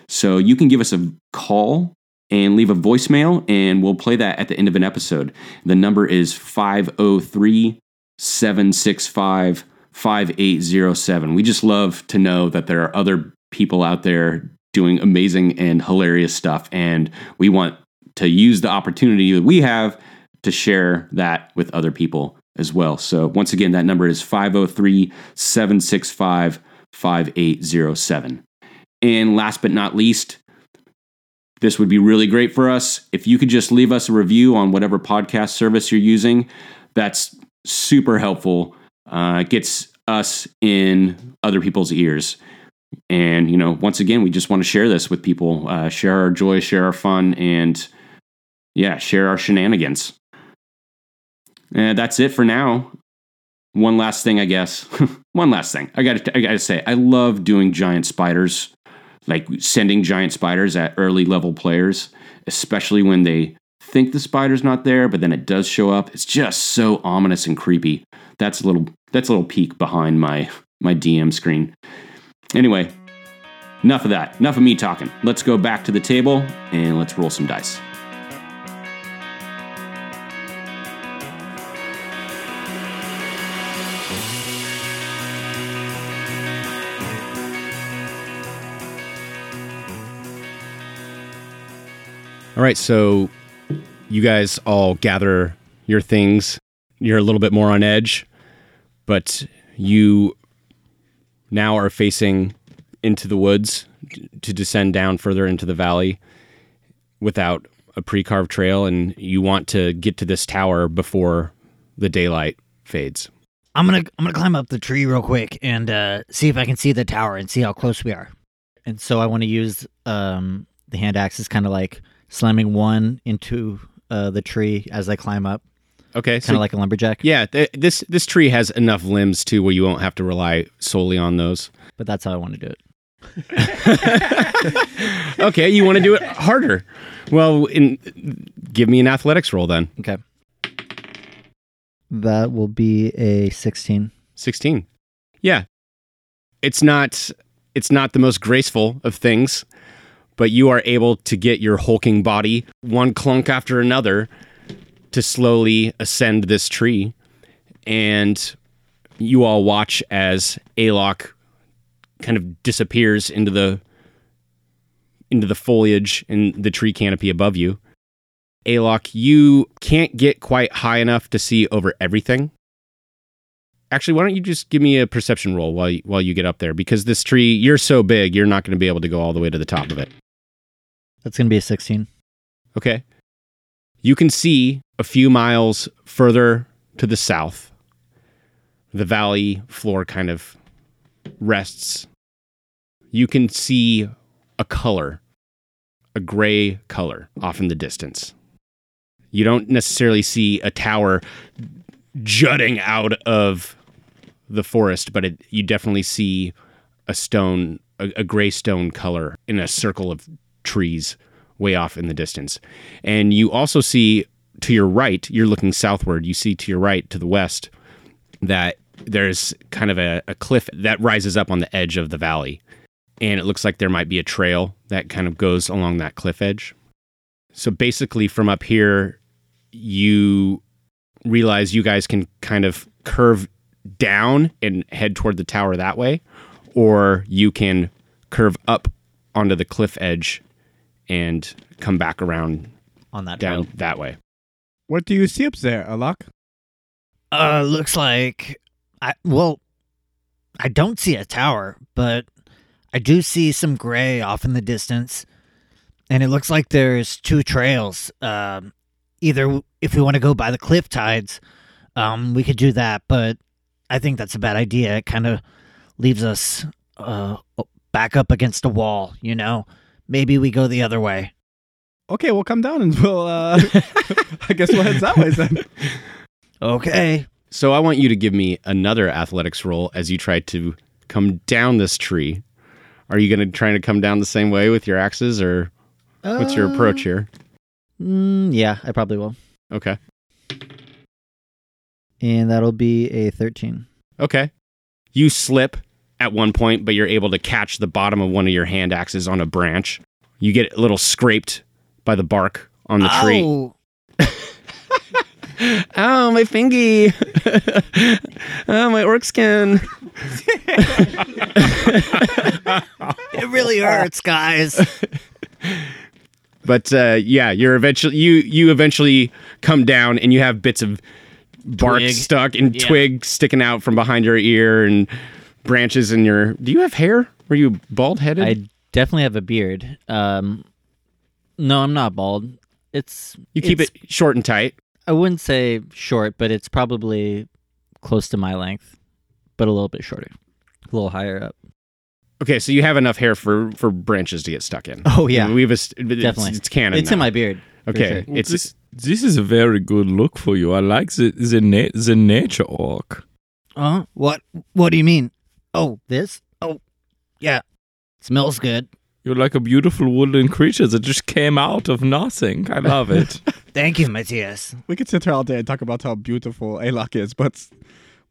So you can give us a call and leave a voicemail and we'll play that at the end of an episode. The number is 503 765 5807. We just love to know that there are other people out there doing amazing and hilarious stuff. And we want to use the opportunity that we have to share that with other people as well. So, once again, that number is 503 765 5807. And last but not least, this would be really great for us if you could just leave us a review on whatever podcast service you're using. That's super helpful. Uh, gets us in other people's ears. And, you know, once again, we just want to share this with people, uh, share our joy, share our fun, and yeah, share our shenanigans. And that's it for now. One last thing, I guess. [laughs] One last thing. I got I got to say, I love doing giant spiders, like sending giant spiders at early level players, especially when they think the spider's not there, but then it does show up. It's just so ominous and creepy. that's a little that's a little peek behind my my DM screen. Anyway, enough of that. Enough of me talking. Let's go back to the table and let's roll some dice. All right, so you guys all gather your things. You're a little bit more on edge, but you now are facing into the woods to descend down further into the valley without a pre-carved trail and you want to get to this tower before the daylight fades. I'm gonna I'm gonna climb up the tree real quick and uh, see if I can see the tower and see how close we are. And so I want to use um, the hand axe is kind of like slamming one into uh, the tree as I climb up, Okay, kind so of like a lumberjack. yeah, th- this this tree has enough limbs too where you won't have to rely solely on those. But that's how I want to do it. [laughs] okay, you want to do it harder. Well, in, give me an athletics roll then. Okay. That will be a 16. 16. Yeah. It's not it's not the most graceful of things, but you are able to get your hulking body one clunk after another to slowly ascend this tree and you all watch as Alok kind of disappears into the into the foliage and the tree canopy above you. Alok, you can't get quite high enough to see over everything. Actually, why don't you just give me a perception roll while you, while you get up there? Because this tree, you're so big, you're not going to be able to go all the way to the top of it. That's going to be a 16. Okay. You can see a few miles further to the south. The valley floor kind of rests. You can see a color, a gray color off in the distance. You don't necessarily see a tower jutting out of the forest, but it, you definitely see a stone, a, a gray stone color in a circle of trees way off in the distance. And you also see to your right, you're looking southward, you see to your right, to the west, that there's kind of a, a cliff that rises up on the edge of the valley. And it looks like there might be a trail that kind of goes along that cliff edge. So basically, from up here, you realize you guys can kind of curve down and head toward the tower that way, or you can curve up onto the cliff edge and come back around On that down trail. that way. What do you see up there, Alok? Uh, looks like I well, I don't see a tower, but I do see some gray off in the distance, and it looks like there's two trails. Um, either if we want to go by the cliff tides, um, we could do that, but I think that's a bad idea. It kind of leaves us uh back up against a wall. You know, maybe we go the other way. Okay, we'll come down and we'll. Uh, [laughs] I guess we'll head that way then. Okay. So I want you to give me another athletics roll as you try to come down this tree. Are you going to try to come down the same way with your axes, or what's your approach here? Mm, yeah, I probably will, Okay. and that'll be a thirteen. Okay. You slip at one point, but you're able to catch the bottom of one of your hand axes on a branch. You get a little scraped by the bark on the tree. Oh, [laughs] Oh, my fingy. [laughs] oh, my orc skin. it really hurts, guys. [laughs] But uh, yeah, you're eventually you you eventually come down and you have bits of bark Twig. stuck and Yeah. twig sticking out from behind your ear and branches in your. Do you have hair? Were you bald headed? I definitely have a beard. Um, no, I'm not bald. It's you keep it's- it short and tight. I wouldn't say short, but it's probably close to my length, but a little bit shorter, a little higher up. Okay, so you have enough hair for for branches to get stuck in. Oh yeah, we've it's, it's- Definitely. It's canon. it's in my beard. Okay, sure. it's this, this is a very good look for you. I like the the, na- the nature orc. Uh, what? What do you mean? Oh, this? Oh, yeah. Smells good. You're like a beautiful woodland creature that just came out of nothing. I love it. [laughs] Thank you, Matthias. We could sit here all day and talk about how beautiful Alok is, but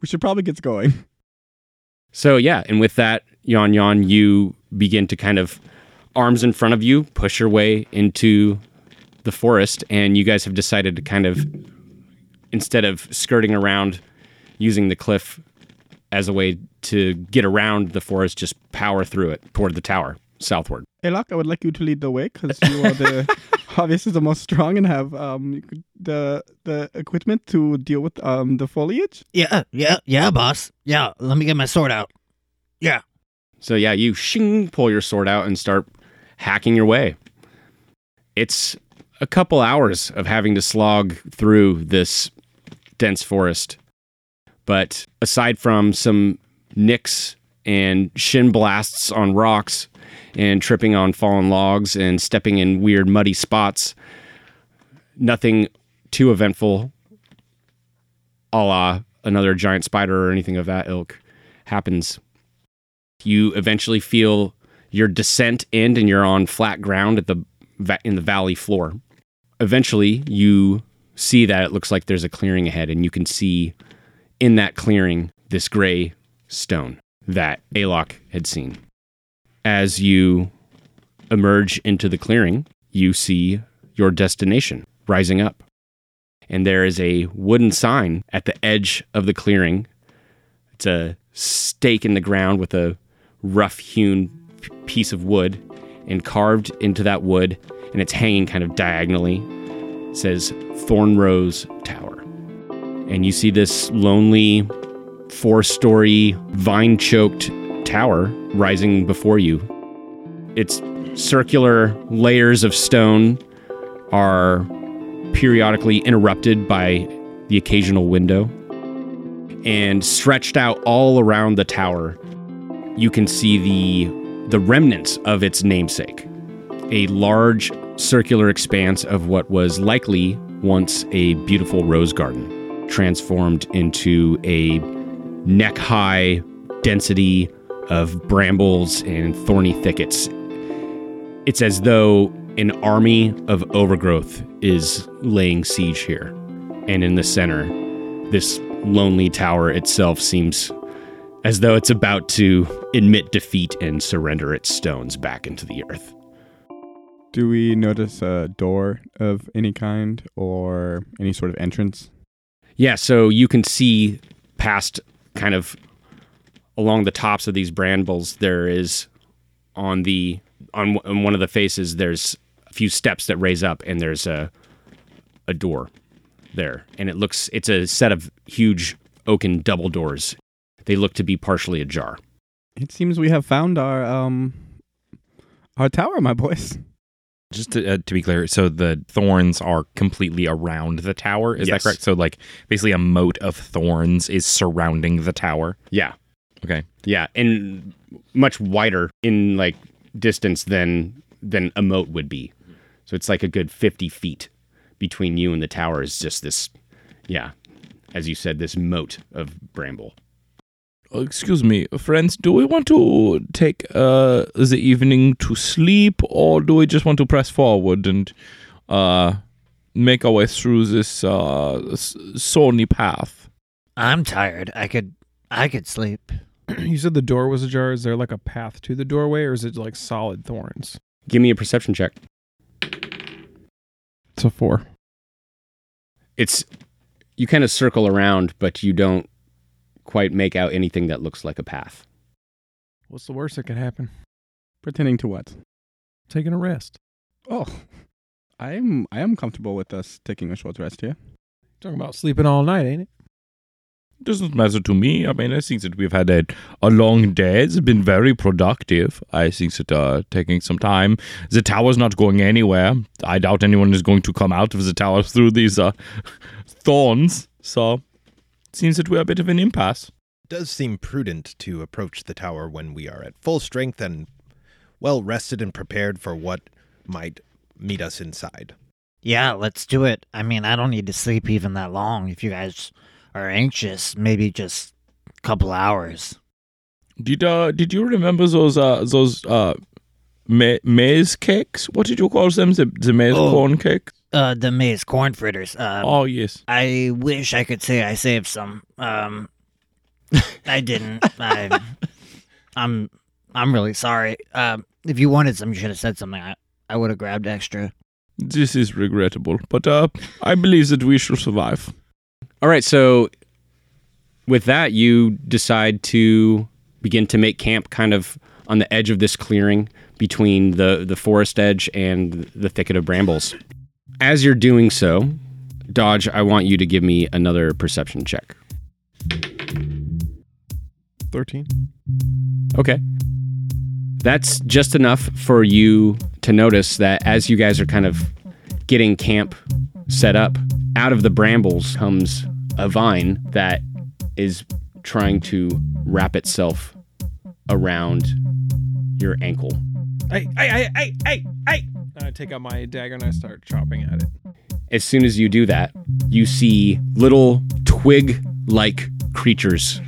We should probably get going. So yeah, and with that, Yon Yon, you begin to kind of arms in front of you, push your way into the forest, and you guys have decided to kind of instead of skirting around using the cliff as a way to get around the forest, just power through it toward the tower southward. Alok, I would like you to lead the way because you are the [laughs] obviously the most strong and have um the the equipment to deal with um the foliage. Yeah, yeah, yeah, boss. Yeah, let me get my sword out. Yeah. So yeah, you shing pull your sword out and start hacking your way. It's a couple hours of having to slog through this dense forest. But aside from some nicks and shin blasts on rocks and tripping on fallen logs and stepping in weird muddy spots, nothing too eventful a la another giant spider or anything of that ilk happens you eventually feel your descent end and you're on flat ground at the in the valley floor. Eventually, you see that it looks like there's a clearing ahead, and you can see in that clearing this gray stone that Alok had seen. As you emerge into the clearing, you see your destination rising up. And there is a wooden sign at the edge of the clearing. It's a stake in the ground with a rough hewn piece of wood and carved into that wood and it's hanging kind of diagonally says thornrose tower and you see this lonely four story vine choked tower rising before you. Its circular layers of stone are periodically interrupted by the occasional window and stretched out all around the tower. You can see the the remnants of its namesake a large circular expanse of what was likely once a beautiful rose garden transformed into a neck high density of brambles and thorny thickets it's as though an army of overgrowth is laying siege here and in the center this lonely tower itself seems as though it's about to admit defeat and surrender its stones back into the earth. Do we notice a door of any kind or any sort of entrance? Yeah, so you can see past kind of along the tops of these brambles there is on the on, on one of the faces there's a few steps that raise up and there's a a door there and it looks it's a set of huge oaken double doors. They look to be partially ajar. It seems we have found our um our tower, my boys. Just to, uh, to be clear, so the thorns are completely around the tower. Is Yes. that correct? So, like, basically, a moat of thorns is surrounding the tower. Yeah. Okay. Yeah, and much wider in like distance than than a moat would be. So it's like a good fifty feet between you and the tower is just this, yeah, as you said, this moat of bramble. Uh, Excuse me, friends. Do we want to take uh, the evening to sleep, or do we just want to press forward and uh, make our way through this uh, thorny path? I'm tired. I could I could sleep. [clears throat] you said the door was ajar. Is there like a path to the doorway, or is it like solid thorns? Give me a perception check. It's a four. It's you kind of circle around, but you don't quite make out anything that looks like a path. What's the worst that could happen? Pretending to what? Taking a rest. Oh. I'm I am comfortable with us taking a short rest here. Talking about sleeping all night, ain't it? Doesn't matter to me. I mean, I think that we've had a, a long day. It's been very productive. I think that uh, taking some time. The tower's not going anywhere. I doubt anyone is going to come out of the tower [laughs] through these uh, [laughs] thorns. So, it seems that we're a bit of an impasse. It does seem prudent to approach the tower when we are at full strength and well rested and prepared for what might meet us inside. Yeah, let's do it. I mean, I don't need to sleep even that long. If you guys are anxious, maybe just a couple hours. Did uh did you remember those uh those uh ma- maize cakes? What did you call them? The the maize Oh. corn cake? Uh, the maize corn fritters. Um, oh yes. I wish I could say I saved some. Um, [laughs] I didn't. I, I'm I'm really sorry. Um, if you wanted some, you should have said something. I, I would have grabbed extra. This is regrettable, but uh, I believe that we shall survive. All right, so with that, you decide to begin to make camp kind of on the edge of this clearing between the, the forest edge and the thicket of brambles. As you're doing so, Dodge, I want you to give me another perception check. 13. Okay. That's just enough for you to notice that as you guys are kind of getting camp set up, out of the brambles comes a vine that is trying to wrap itself around your ankle. Hey, hey, hey, hey, hey, hey! I take out my dagger and I start chopping at it. As soon as you do that, you see little twig like creatures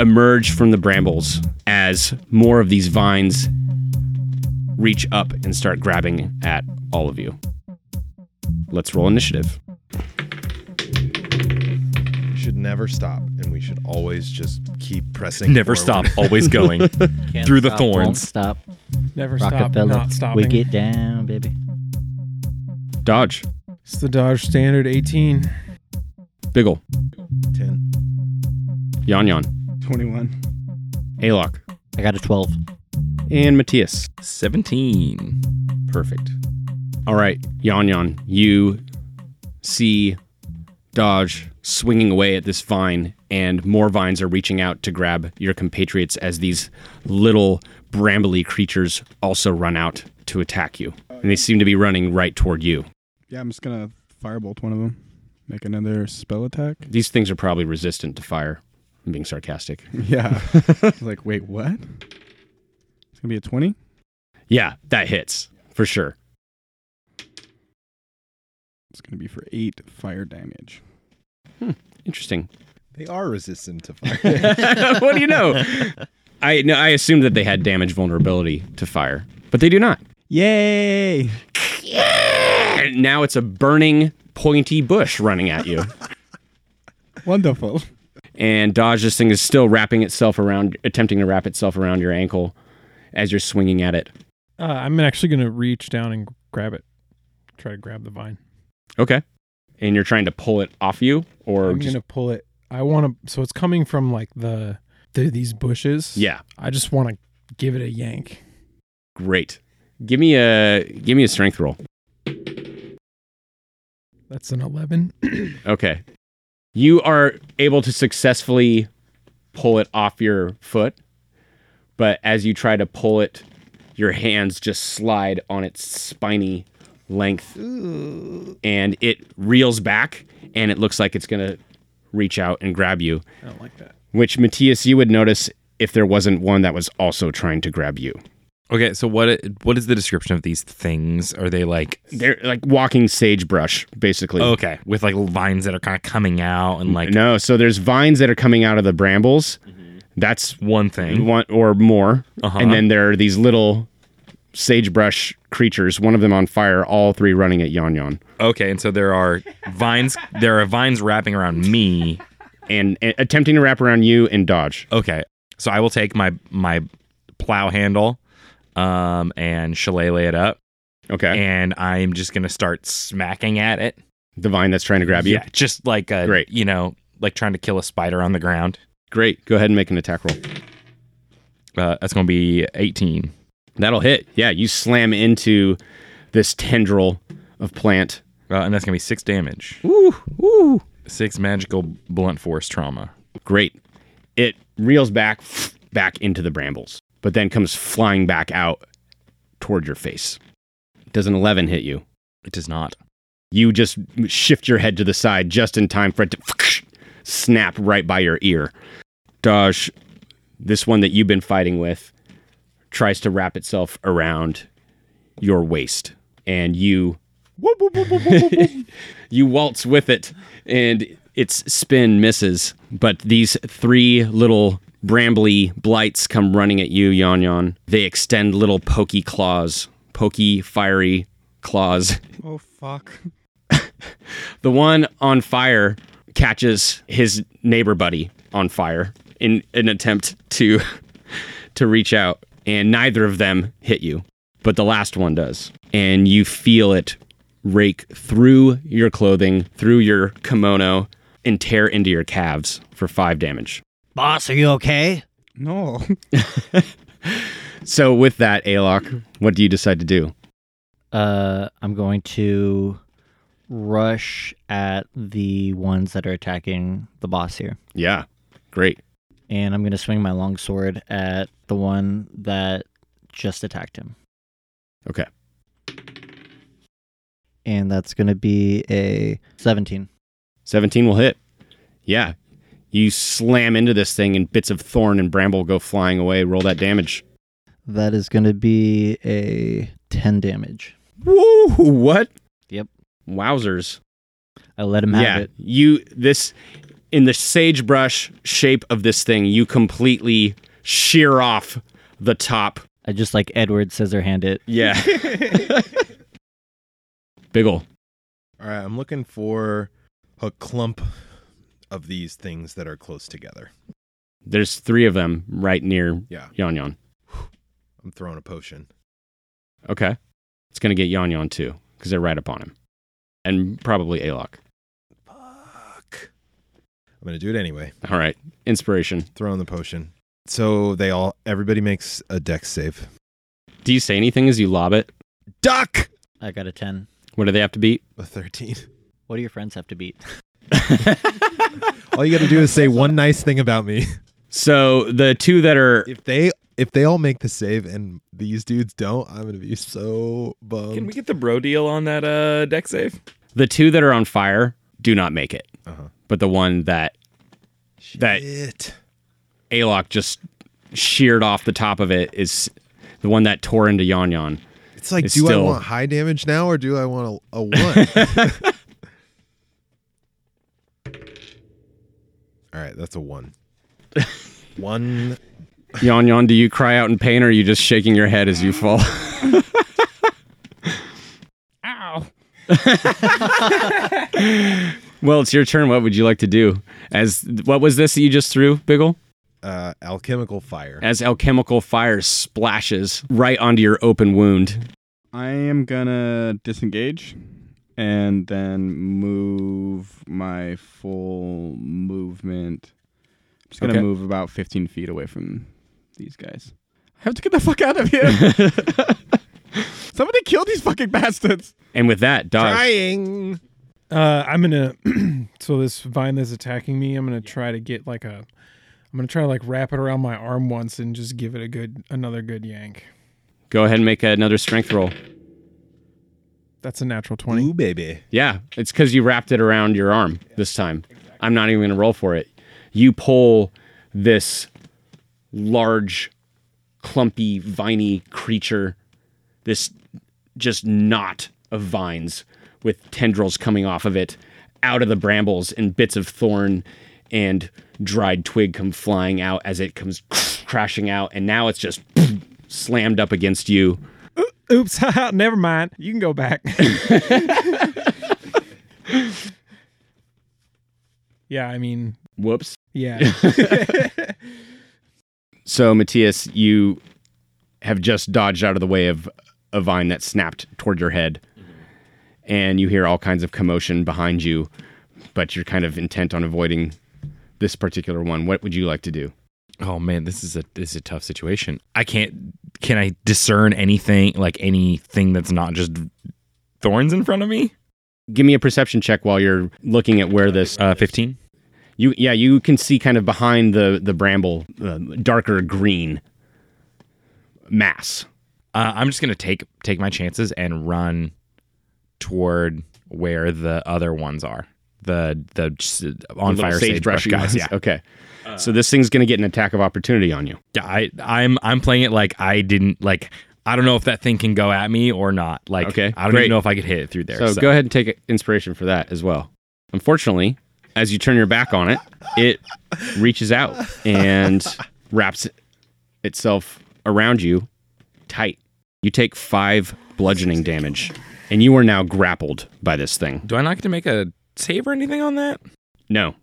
emerge from the brambles as more of these vines reach up and start grabbing at all of you. Let's roll initiative. We should never stop, and we should always just keep pressing. Never forward. stop, always [laughs] going. Can't Through the stop, won't thorns. Stop. Never stop, Rockefeller. not stopping. We get down, baby. Dodge, It's the Dodge Standard 18. Biggle, Ten. Yon Yon, 21. Alok, I got a twelve. and Matthias. 17. Perfect. All right, Yon Yon, you see Dodge swinging away at this vine, and more vines are reaching out to grab your compatriots as these little brambly creatures also run out to attack you. And they seem to be running right toward you. Yeah, I'm just gonna firebolt one of them. Make another spell attack. These things are probably resistant to fire. I'm being sarcastic. [laughs] Yeah. [laughs] Like, wait, what? It's gonna be a 20. Yeah, that hits for sure. It's gonna be for eight fire damage. Interesting. They are resistant to fire. [laughs] what do you know? I no, I assumed that they had damage vulnerability to fire, but they do not. Yay! And now it's a burning, pointy bush running at you. Wonderful. and Dodge, this thing is still wrapping itself around, attempting to wrap itself around your ankle as you're swinging at it. Uh, I'm actually going to reach down and grab it. Try to grab the vine. Okay. And you're trying to pull it off you, or I'm just going to pull it. I want to. So it's coming from like the, the these bushes. yeah, I just want to give it a yank. great. Give me a give me a strength roll. That's an 11. [clears throat] Okay. You are able to successfully pull it off your foot, but as you try to pull it, your hands just slide on its spiny length and it reels back and it looks like it's going to reach out and grab you, I don't like that. which Matthias, you would notice if there wasn't one that was also trying to grab you. Okay, so what what is the description of these things? Are they like They're like walking sagebrush, basically. okay with like vines that are kind of coming out and like no, so there's vines that are coming out of the brambles. That's one thing? one or more. Uh-huh. And then there are these little sagebrush creatures, one of them on fire, all three running at Yon Yon. Okay, and so there are vines. There are vines wrapping around me. And, and attempting to wrap around you and dodge. Okay, so I will take my my plow handle, um, and shillelagh it up, Okay. and I'm just gonna start smacking at it. the vine that's trying to grab you. Yeah, just like a Great. you know, like trying to kill a spider on the ground. Great. Go ahead and make an attack roll. Uh, that's gonna be 18. That'll hit. Yeah, you slam into this tendril of plant. Uh, and that's gonna be six damage. Woo, woo. Six magical blunt force trauma. Great. It reels back, back into the brambles, but then comes flying back out toward your face. Does an 11 hit you? It does not. You just shift your head to the side just in time for it to snap right by your ear. Dodge, this one that you've been fighting with, tries to wrap itself around your waist, and you [laughs] you waltz with it, and its spin misses. But these three little brambly blights come running at you, Yon Yon. They extend little pokey claws, pokey, fiery claws. [laughs] Oh fuck. The one on fire catches his neighbor buddy on fire in an attempt to [laughs] to reach out, and neither of them hit you, but the last one does, and you feel it rake through your clothing, through your kimono, and tear into your calves for five damage. Boss, are you okay? No. [laughs] So with that, Alok, what do you decide to do? Uh, I'm going to rush at the ones that are attacking the boss here. Yeah, great. And I'm going to swing my longsword at the one that just attacked him. Okay. And that's going to be a 17. 17 will hit. Yeah. You slam into this thing and bits of thorn and bramble go flying away. Roll that damage. That is going to be a 10 damage. Woo! What? Yep. Wowzers. I let him have yeah. it. You this in the sagebrush shape of this thing, you completely shear off the top. I just like Edward Scissorhand it. Yeah. [laughs] Biggle. All right, I'm looking for a clump of these things that are close together. There's three of them right near Yeah, Yon Yon. I'm throwing a potion. Okay. It's gonna get Yon Yon too, because they're right upon him. And probably Alok. Fuck. I'm gonna do it anyway. All right. Inspiration. Throwing the potion. So they all, everybody makes a dex save. Do you say anything as you lob it? Duck. I got a 10. What do they have to beat? A 13. What do your friends have to beat? [laughs] All you got to do is say one nice thing about me. So the two that are If they if they all make the save and these dudes don't, I'm gonna be so bummed. Can we get the bro deal on that uh, dex save? the two that are on fire do not make it. Uh-huh. But the one that that Shit. Alok just sheared off the top of it is the one that tore into Yon Yon. It's like, It's do still- I want high damage now or do I want a, a one? [laughs] [laughs] all right, that's a one. [laughs] one. Yon Yon, do you cry out in pain or are you just shaking your head as you fall? Ow. well, it's your turn. What would you like to do? As what was this that you just threw, Biggle? Uh, alchemical fire. As alchemical fire splashes right onto your open wound. I am gonna disengage and then move my full movement. I'm just gonna Okay. move about 15 feet away from these guys. I have to get the fuck out of here. [laughs] Somebody kill these fucking bastards. And with that, dodge. Trying. Uh, I'm gonna. [clears throat] so this vine that's attacking me, I'm gonna try to get like a. I'm gonna try to like wrap it around my arm once and just give it a good, another good yank. Go ahead and make another strength roll. That's a natural twenty. Ooh, baby. Yeah, it's because you wrapped it around your arm this time. I'm not even going to roll for it. You pull this large, clumpy, viney creature, this just knot of vines with tendrils coming off of it, out of the brambles, and bits of thorn and dried twig come flying out as it comes [laughs] crashing out. And now it's just [laughs] slammed up against you. Uh, oops, [laughs] never mind. You can go back. yeah, I mean, Whoops. yeah. So, Matthias, you have just dodged out of the way of a vine that snapped toward your head, and you hear all kinds of commotion behind you, but you're kind of intent on avoiding this particular one. What would you like to do? Oh man, this is a this is a tough situation. I can't. Can I discern anything like anything that's not just thorns in front of me? Give me a perception check while you're looking at where this. Uh, fifteen. You yeah, you can see kind of behind the the bramble, uh, darker green mass. Uh, I'm just gonna take take my chances and run toward where the other ones are. The the on The little fire sagebrush guys. ones. Yeah, Okay. Uh, so this thing's gonna get an attack of opportunity on you. yeah. I I'm I'm playing it like I didn't like. I don't know if that thing can go at me or not. Like, Okay, I don't great. even know if I could hit it through there. So, go ahead and take inspiration for that as well. Unfortunately, as you turn your back on it, it reaches out and [laughs] wraps itself around you tight. You take five bludgeoning damage, and you are now grappled by this thing. Do I not get to make a save or anything on that? No,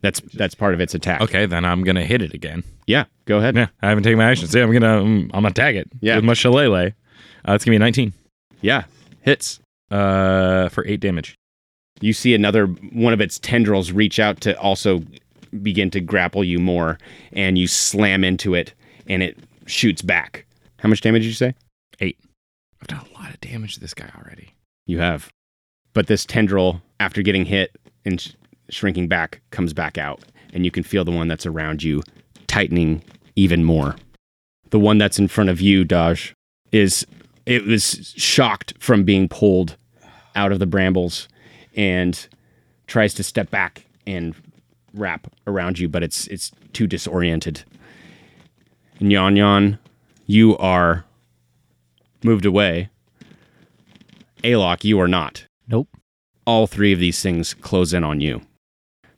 That's that's part of its attack. Okay, then I'm gonna hit it again. Yeah, go ahead. Yeah, I haven't taken my action. So yeah, I'm gonna um, I'm gonna tag it. Yeah. with my shillelagh. Uh, it's gonna be a 19. Yeah, hits. Uh, for eight damage. You see another one of its tendrils reach out to also begin to grapple you more, and you slam into it, and it shoots back. How much damage did you say? Eight. I've done a lot of damage to this guy already. You have. But this tendril, after getting hit and sh- shrinking back, comes back out, and you can feel the one that's around you tightening even more. The one that's in front of you, Dodge, is it was shocked from being pulled out of the brambles and tries to step back and wrap around you, but it's it's too disoriented. And Yon Yon, you are moved away. Alok, you are not. Nope. All three of these things close in on you.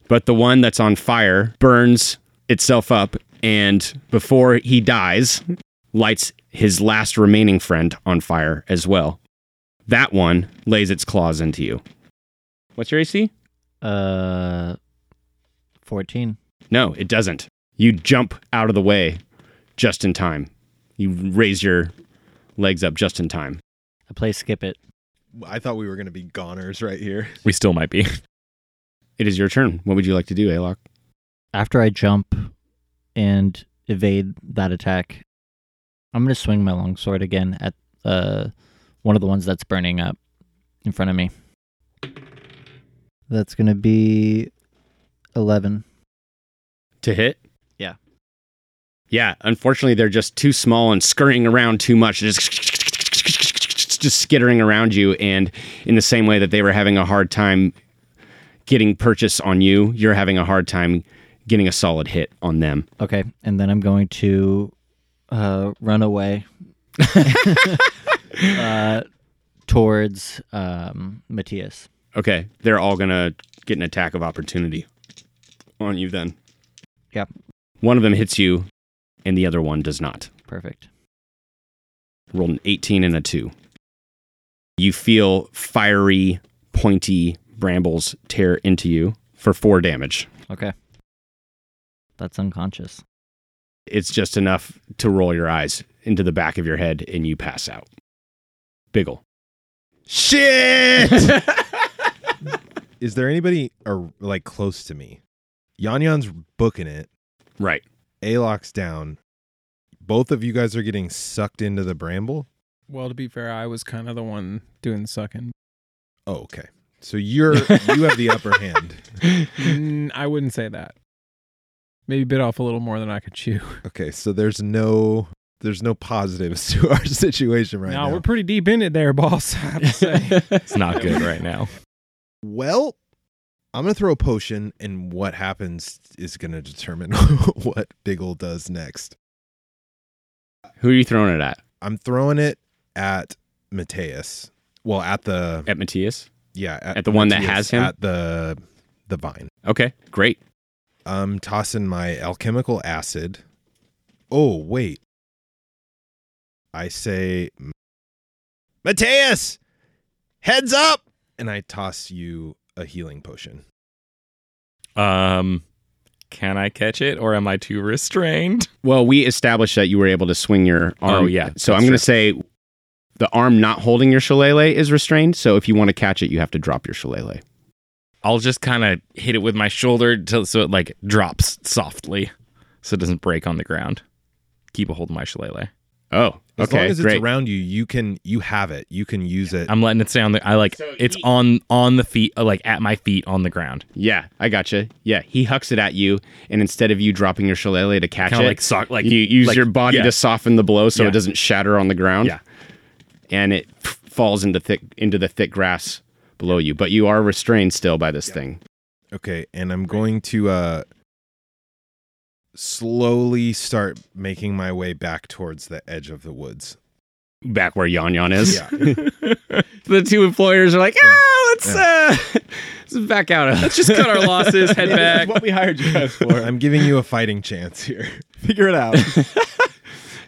But the one that's on fire burns itself up and before he dies, lights his last remaining friend on fire as well. That one lays its claws into you. What's your AC? Uh, fourteen. No, it doesn't. You jump out of the way just in time. You raise your legs up just in time. I play skip it. I thought we were going to be goners right here. We still might be. It is your turn. What would you like to do, Alok? After I jump and evade that attack, I'm gonna swing my longsword again at uh one of the ones that's burning up in front of me. That's gonna be eleven. To hit? Yeah. Yeah, unfortunately, they're just too small and scurrying around too much, just just skittering around you. And in the same way that they were having a hard time getting purchase on you, you're having a hard time getting a solid hit on them. Okay, and then I'm going to uh, run away [laughs] uh, towards um, Matthias. Okay, they're all gonna get an attack of opportunity on you then. Yep. One of them hits you, and the other one does not. Perfect. rolled an 18 and a 2. You feel fiery, pointy brambles tear into you for 4 damage. Okay. That's unconscious. It's just enough to roll your eyes into the back of your head and you pass out. Biggle. Shit! [laughs] Is there anybody or like close to me? Yan Yan's booking it. Right. Alok's down. Both of you guys are getting sucked into the bramble. Well, to be fair, I was kind of the one doing the sucking. Oh, okay. So you're you have the upper hand. Mm, I wouldn't say that. Maybe bit off a little more than I could chew. [laughs] Okay, so there's no there's no positives [laughs] to our situation right now. no, now. we're pretty deep in it there, boss. I have to say. [laughs] It's not good right now. Well, I'm gonna throw a potion, and what happens is gonna determine what Biggle does next. Who are you throwing it at? I'm throwing it at Mateus. Well, at the At Matthias? yeah, At the one that Matthias, has him? at the the vine. Okay, great. I'm tossing my alchemical acid. Oh wait, I say, Mateus, heads up, and I toss you a healing potion. Um, can I catch it, or am I too restrained? Well, we established that you were able to swing your arm. Oh, yeah, So I'm going to say the arm not holding your shillelagh is restrained. So if you want to catch it, you have to drop your shillelagh. I'll just kind of hit it with my shoulder till so it like drops softly, so it doesn't break on the ground. Keep a hold of my shillelagh. Oh, As okay, long as great. it's around you, you can you have it. You can use it. I'm letting it stay on the. I like it's on on the feet, uh, like at my feet on the ground. yeah, I gotcha. Yeah, he hucks it at you, and instead of you dropping your shillelagh to catch Kind it, like sock, like you use like- your body yeah. to soften the blow so Yeah. it doesn't shatter on the ground. Yeah. And it falls into thick into the thick grass below you. But you are restrained still by this thing. Okay, and I'm going to uh slowly start making my way back towards the edge of the woods. Back where Yon Yon is. Yeah. [laughs] the two employers are like, ah, let's uh, [laughs] let's back out. Let's just cut our losses, [laughs] head back. what we hired you guys for. I'm giving you a fighting chance here. Figure it out.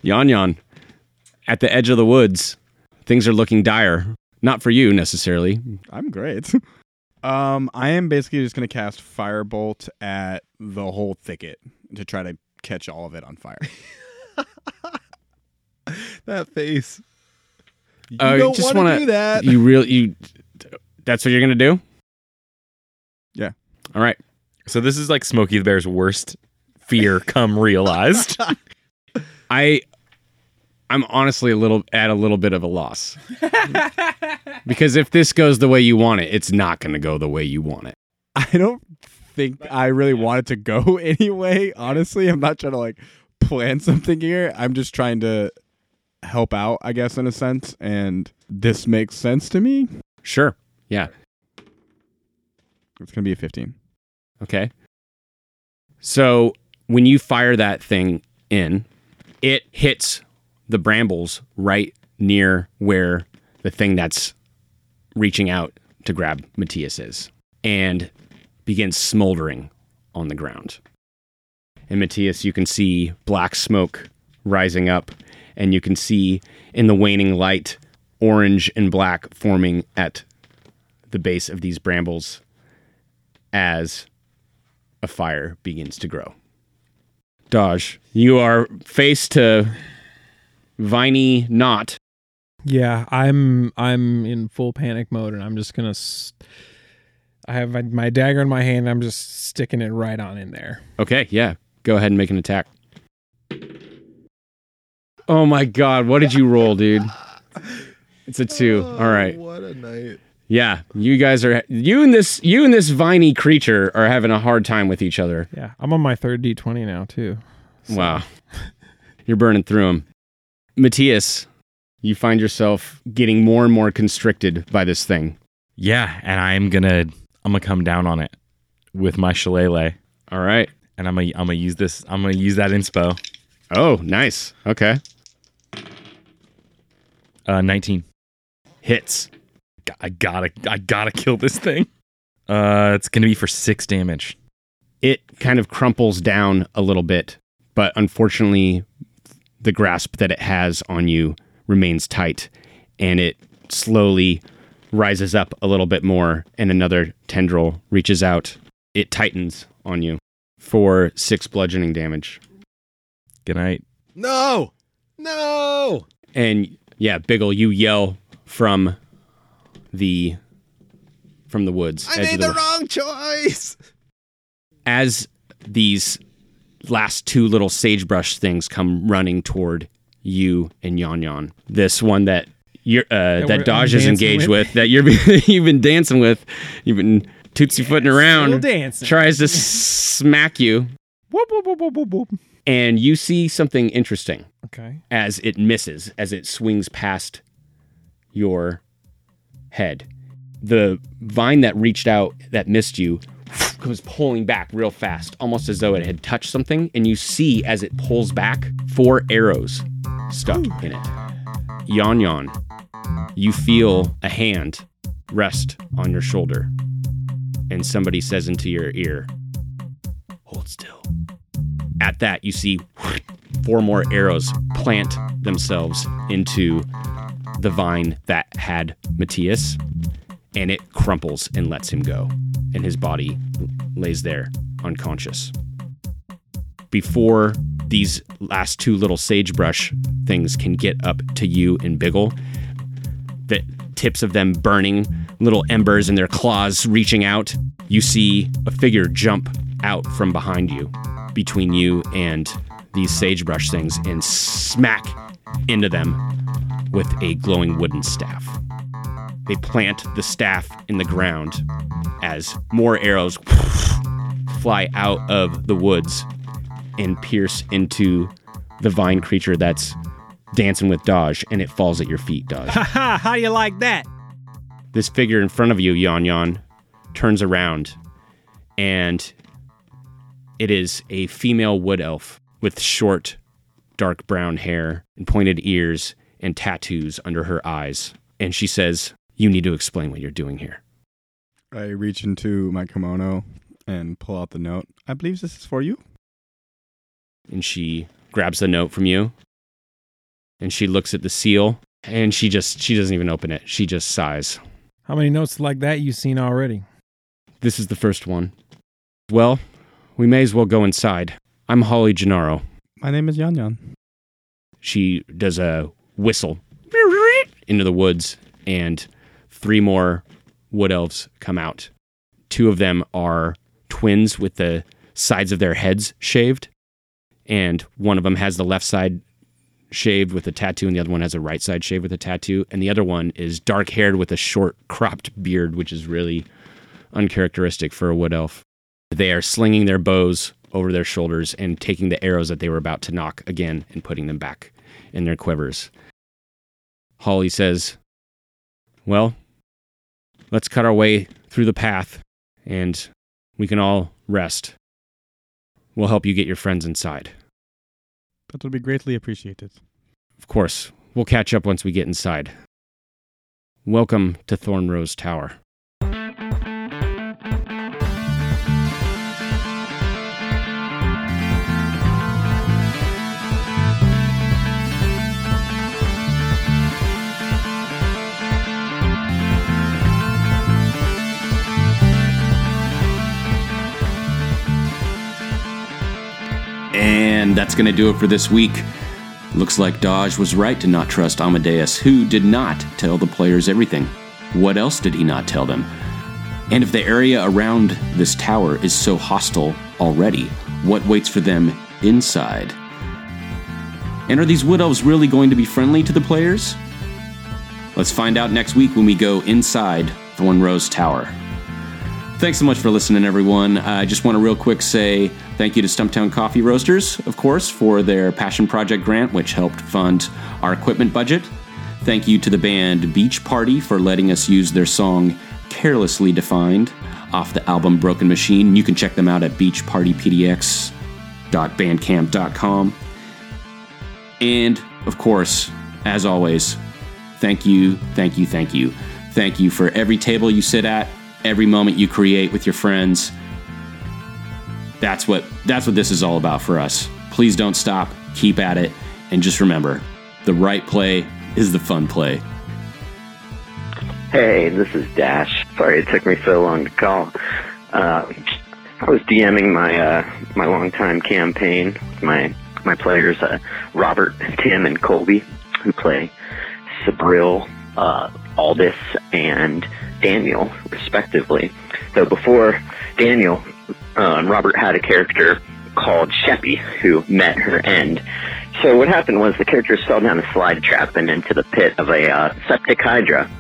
Yon Yon, at the edge of the woods, things are looking dire. Not for you necessarily. I'm great. [laughs] Um, I am basically just gonna cast firebolt at the whole thicket to try to catch all of it on fire. [laughs] that face. You Uh, don't just want wanna- to do that. You really you that's what you're gonna do? Yeah. All right. So this is like Smokey the Bear's worst fear come realized. [laughs] I I'm honestly a little at a little bit of a loss. [laughs] because if this goes the way you want it, it's not gonna go the way you want it. I don't think I really want it to go [laughs] anyway. Honestly, I'm not trying to like plan [laughs] something here. I'm just trying to help out, I guess, in a sense. And this makes sense to me. Sure. Yeah. It's gonna be a 15. Okay. So when you fire that thing in, it hits the brambles right near where the thing that's reaching out to grab Matthias is and begins smoldering on the ground. And Matthias, you can see black smoke rising up, and you can see in the waning light orange and black forming at the base of these brambles as a fire begins to grow. Dodge, you are faced to Viney Knot. Yeah, I'm I'm in full panic mode, and I'm just gonna. I have my, my dagger in my hand. I'm just sticking it right on in there. Okay, yeah. Go ahead and make an attack. Oh my god, what did you roll, dude? It's a two. Oh, all right. What a night. Yeah, you guys are you and this you and this viney creature are having a hard time with each other. Yeah, I'm on my third D20 now too. So- Wow. You're burning through them. Matthias, you find yourself getting more and more constricted by this thing. yeah, and I'm gonna I'm gonna come down on it with my shillelagh, All right. and I'm gonna I'm gonna use this I'm gonna use that inspo. Oh, nice. Okay. Uh, 19. Hits. I gotta I gotta kill this thing. Uh, it's gonna be for six damage. it kind of crumples down a little bit, but unfortunately, the grasp that it has on you remains tight and it slowly rises up a little bit more, and another tendril reaches out. It tightens on you for six bludgeoning damage. Good night. No. No. And yeah, Biggle, you yell from the from the woods. I made of the wrong choice. as these last two little sagebrush things come running toward you and Yon Yon, this one that you're uh, we're- that Dodge is engaged with. with, that you're [laughs] you've been dancing with, you've been tootsie footing around, dancing. tries to [laughs] smack you, whoop, whoop, whoop. and you see something interesting Okay. as it misses, as it swings past your head. The vine that reached out that missed you comes pulling back real fast, almost as though it had touched something. And you see as it pulls back four arrows stuck hmm. in it. Yon Yon, you feel a hand rest on your shoulder. And somebody says into your ear, Hold still. At that, you see four more arrows plant themselves into the vine that had Matthias, and it crumples and lets him go, and his body lays there unconscious. Before these last two little sagebrush things can get up to you and Biggle, the tips of them burning, little embers in their claws reaching out, you see a figure jump out from behind you, between you and these sagebrush things, and smack into them with a glowing wooden staff. They plant the staff in the ground as more arrows [laughs] fly out of the woods and pierce into the vine creature that's dancing with Dodge, and it falls at your feet, Dodge. Ha [laughs] ha! How do you like that? this figure in front of you, Yon Yon, turns around, and it is a female wood elf with short, dark brown hair and pointed ears and tattoos under her eyes. And she says, You need to explain what you're doing here. I reach into my kimono and pull out the note. I believe this is for you. And she grabs the note from you, and she looks at the seal, and she just, she doesn't even open it. She just sighs. How many notes like that you've seen already? This is the first one. Well, we may as well go inside. I'm Holly Gennaro. My name is Yan Yan. She does a whistle into the woods, and three more wood elves come out. Two of them are twins with the sides of their heads shaved, and one of them has the left side shaved with a tattoo, and the other one has a right side shaved with a tattoo, and the other one is dark haired with a short cropped beard, which is really uncharacteristic for a wood elf. They are slinging their bows over their shoulders and taking the arrows that they were about to nock again and putting them back in their quivers. Holly says, Well, let's cut our way through the path and we can all rest. We'll help you get your friends inside. That would be greatly appreciated. Of course, we'll catch up once we get inside. Welcome to Thornrose Tower. That's going to do it for this week. Looks like Dodge was right to not trust Amadeus, who did not tell the players everything. What else did he not tell them? And if the area around this tower is so hostile already, what waits for them inside? And are these wood elves really going to be friendly to the players? Let's find out next week when we go inside Thornrose Tower. Thanks so much for listening, everyone. I just want to real quick say thank you to Stumptown Coffee Roasters, of course, for their Passion Project grant, which helped fund our equipment budget. Thank you to the band Beach Party for letting us use their song Carelessly Defined off the album Broken Machine. You can check them out at beachpartypdx.bandcamp.com. And, of course, as always, thank you, thank you, thank you. Thank you for every table you sit at, every moment you create with your friends. That's what that's what this is all about for us. Please don't stop, keep at it, and just remember, the right play is the fun play. Hey, this is Dash. Sorry it took me so long to call. Uh, I was DMing my uh, my longtime campaign. My my players, uh, Robert, [laughs] Tim, and Colby, who play Sabril, uh, Aldous, and Daniel, respectively. So before Daniel, uh, Robert had a character called Sheppy who met her end. So what happened was the characters fell down a slide trap and into the pit of a uh, septic hydra.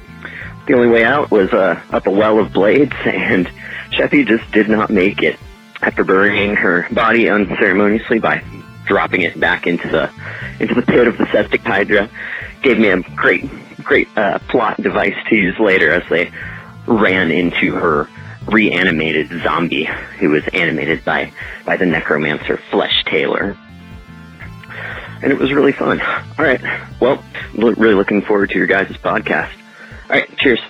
The only way out was uh, up a well of blades, [laughs] and Sheppy just did not make it. After burying her body unceremoniously by dropping it back into the into the pit of the septic hydra, gave me a great great uh, plot device to use later as they ran into her reanimated zombie who was animated by by the necromancer Flesh Taylor. And it was really fun. All right. Well, really looking forward to your guys' podcast. All right. Cheers.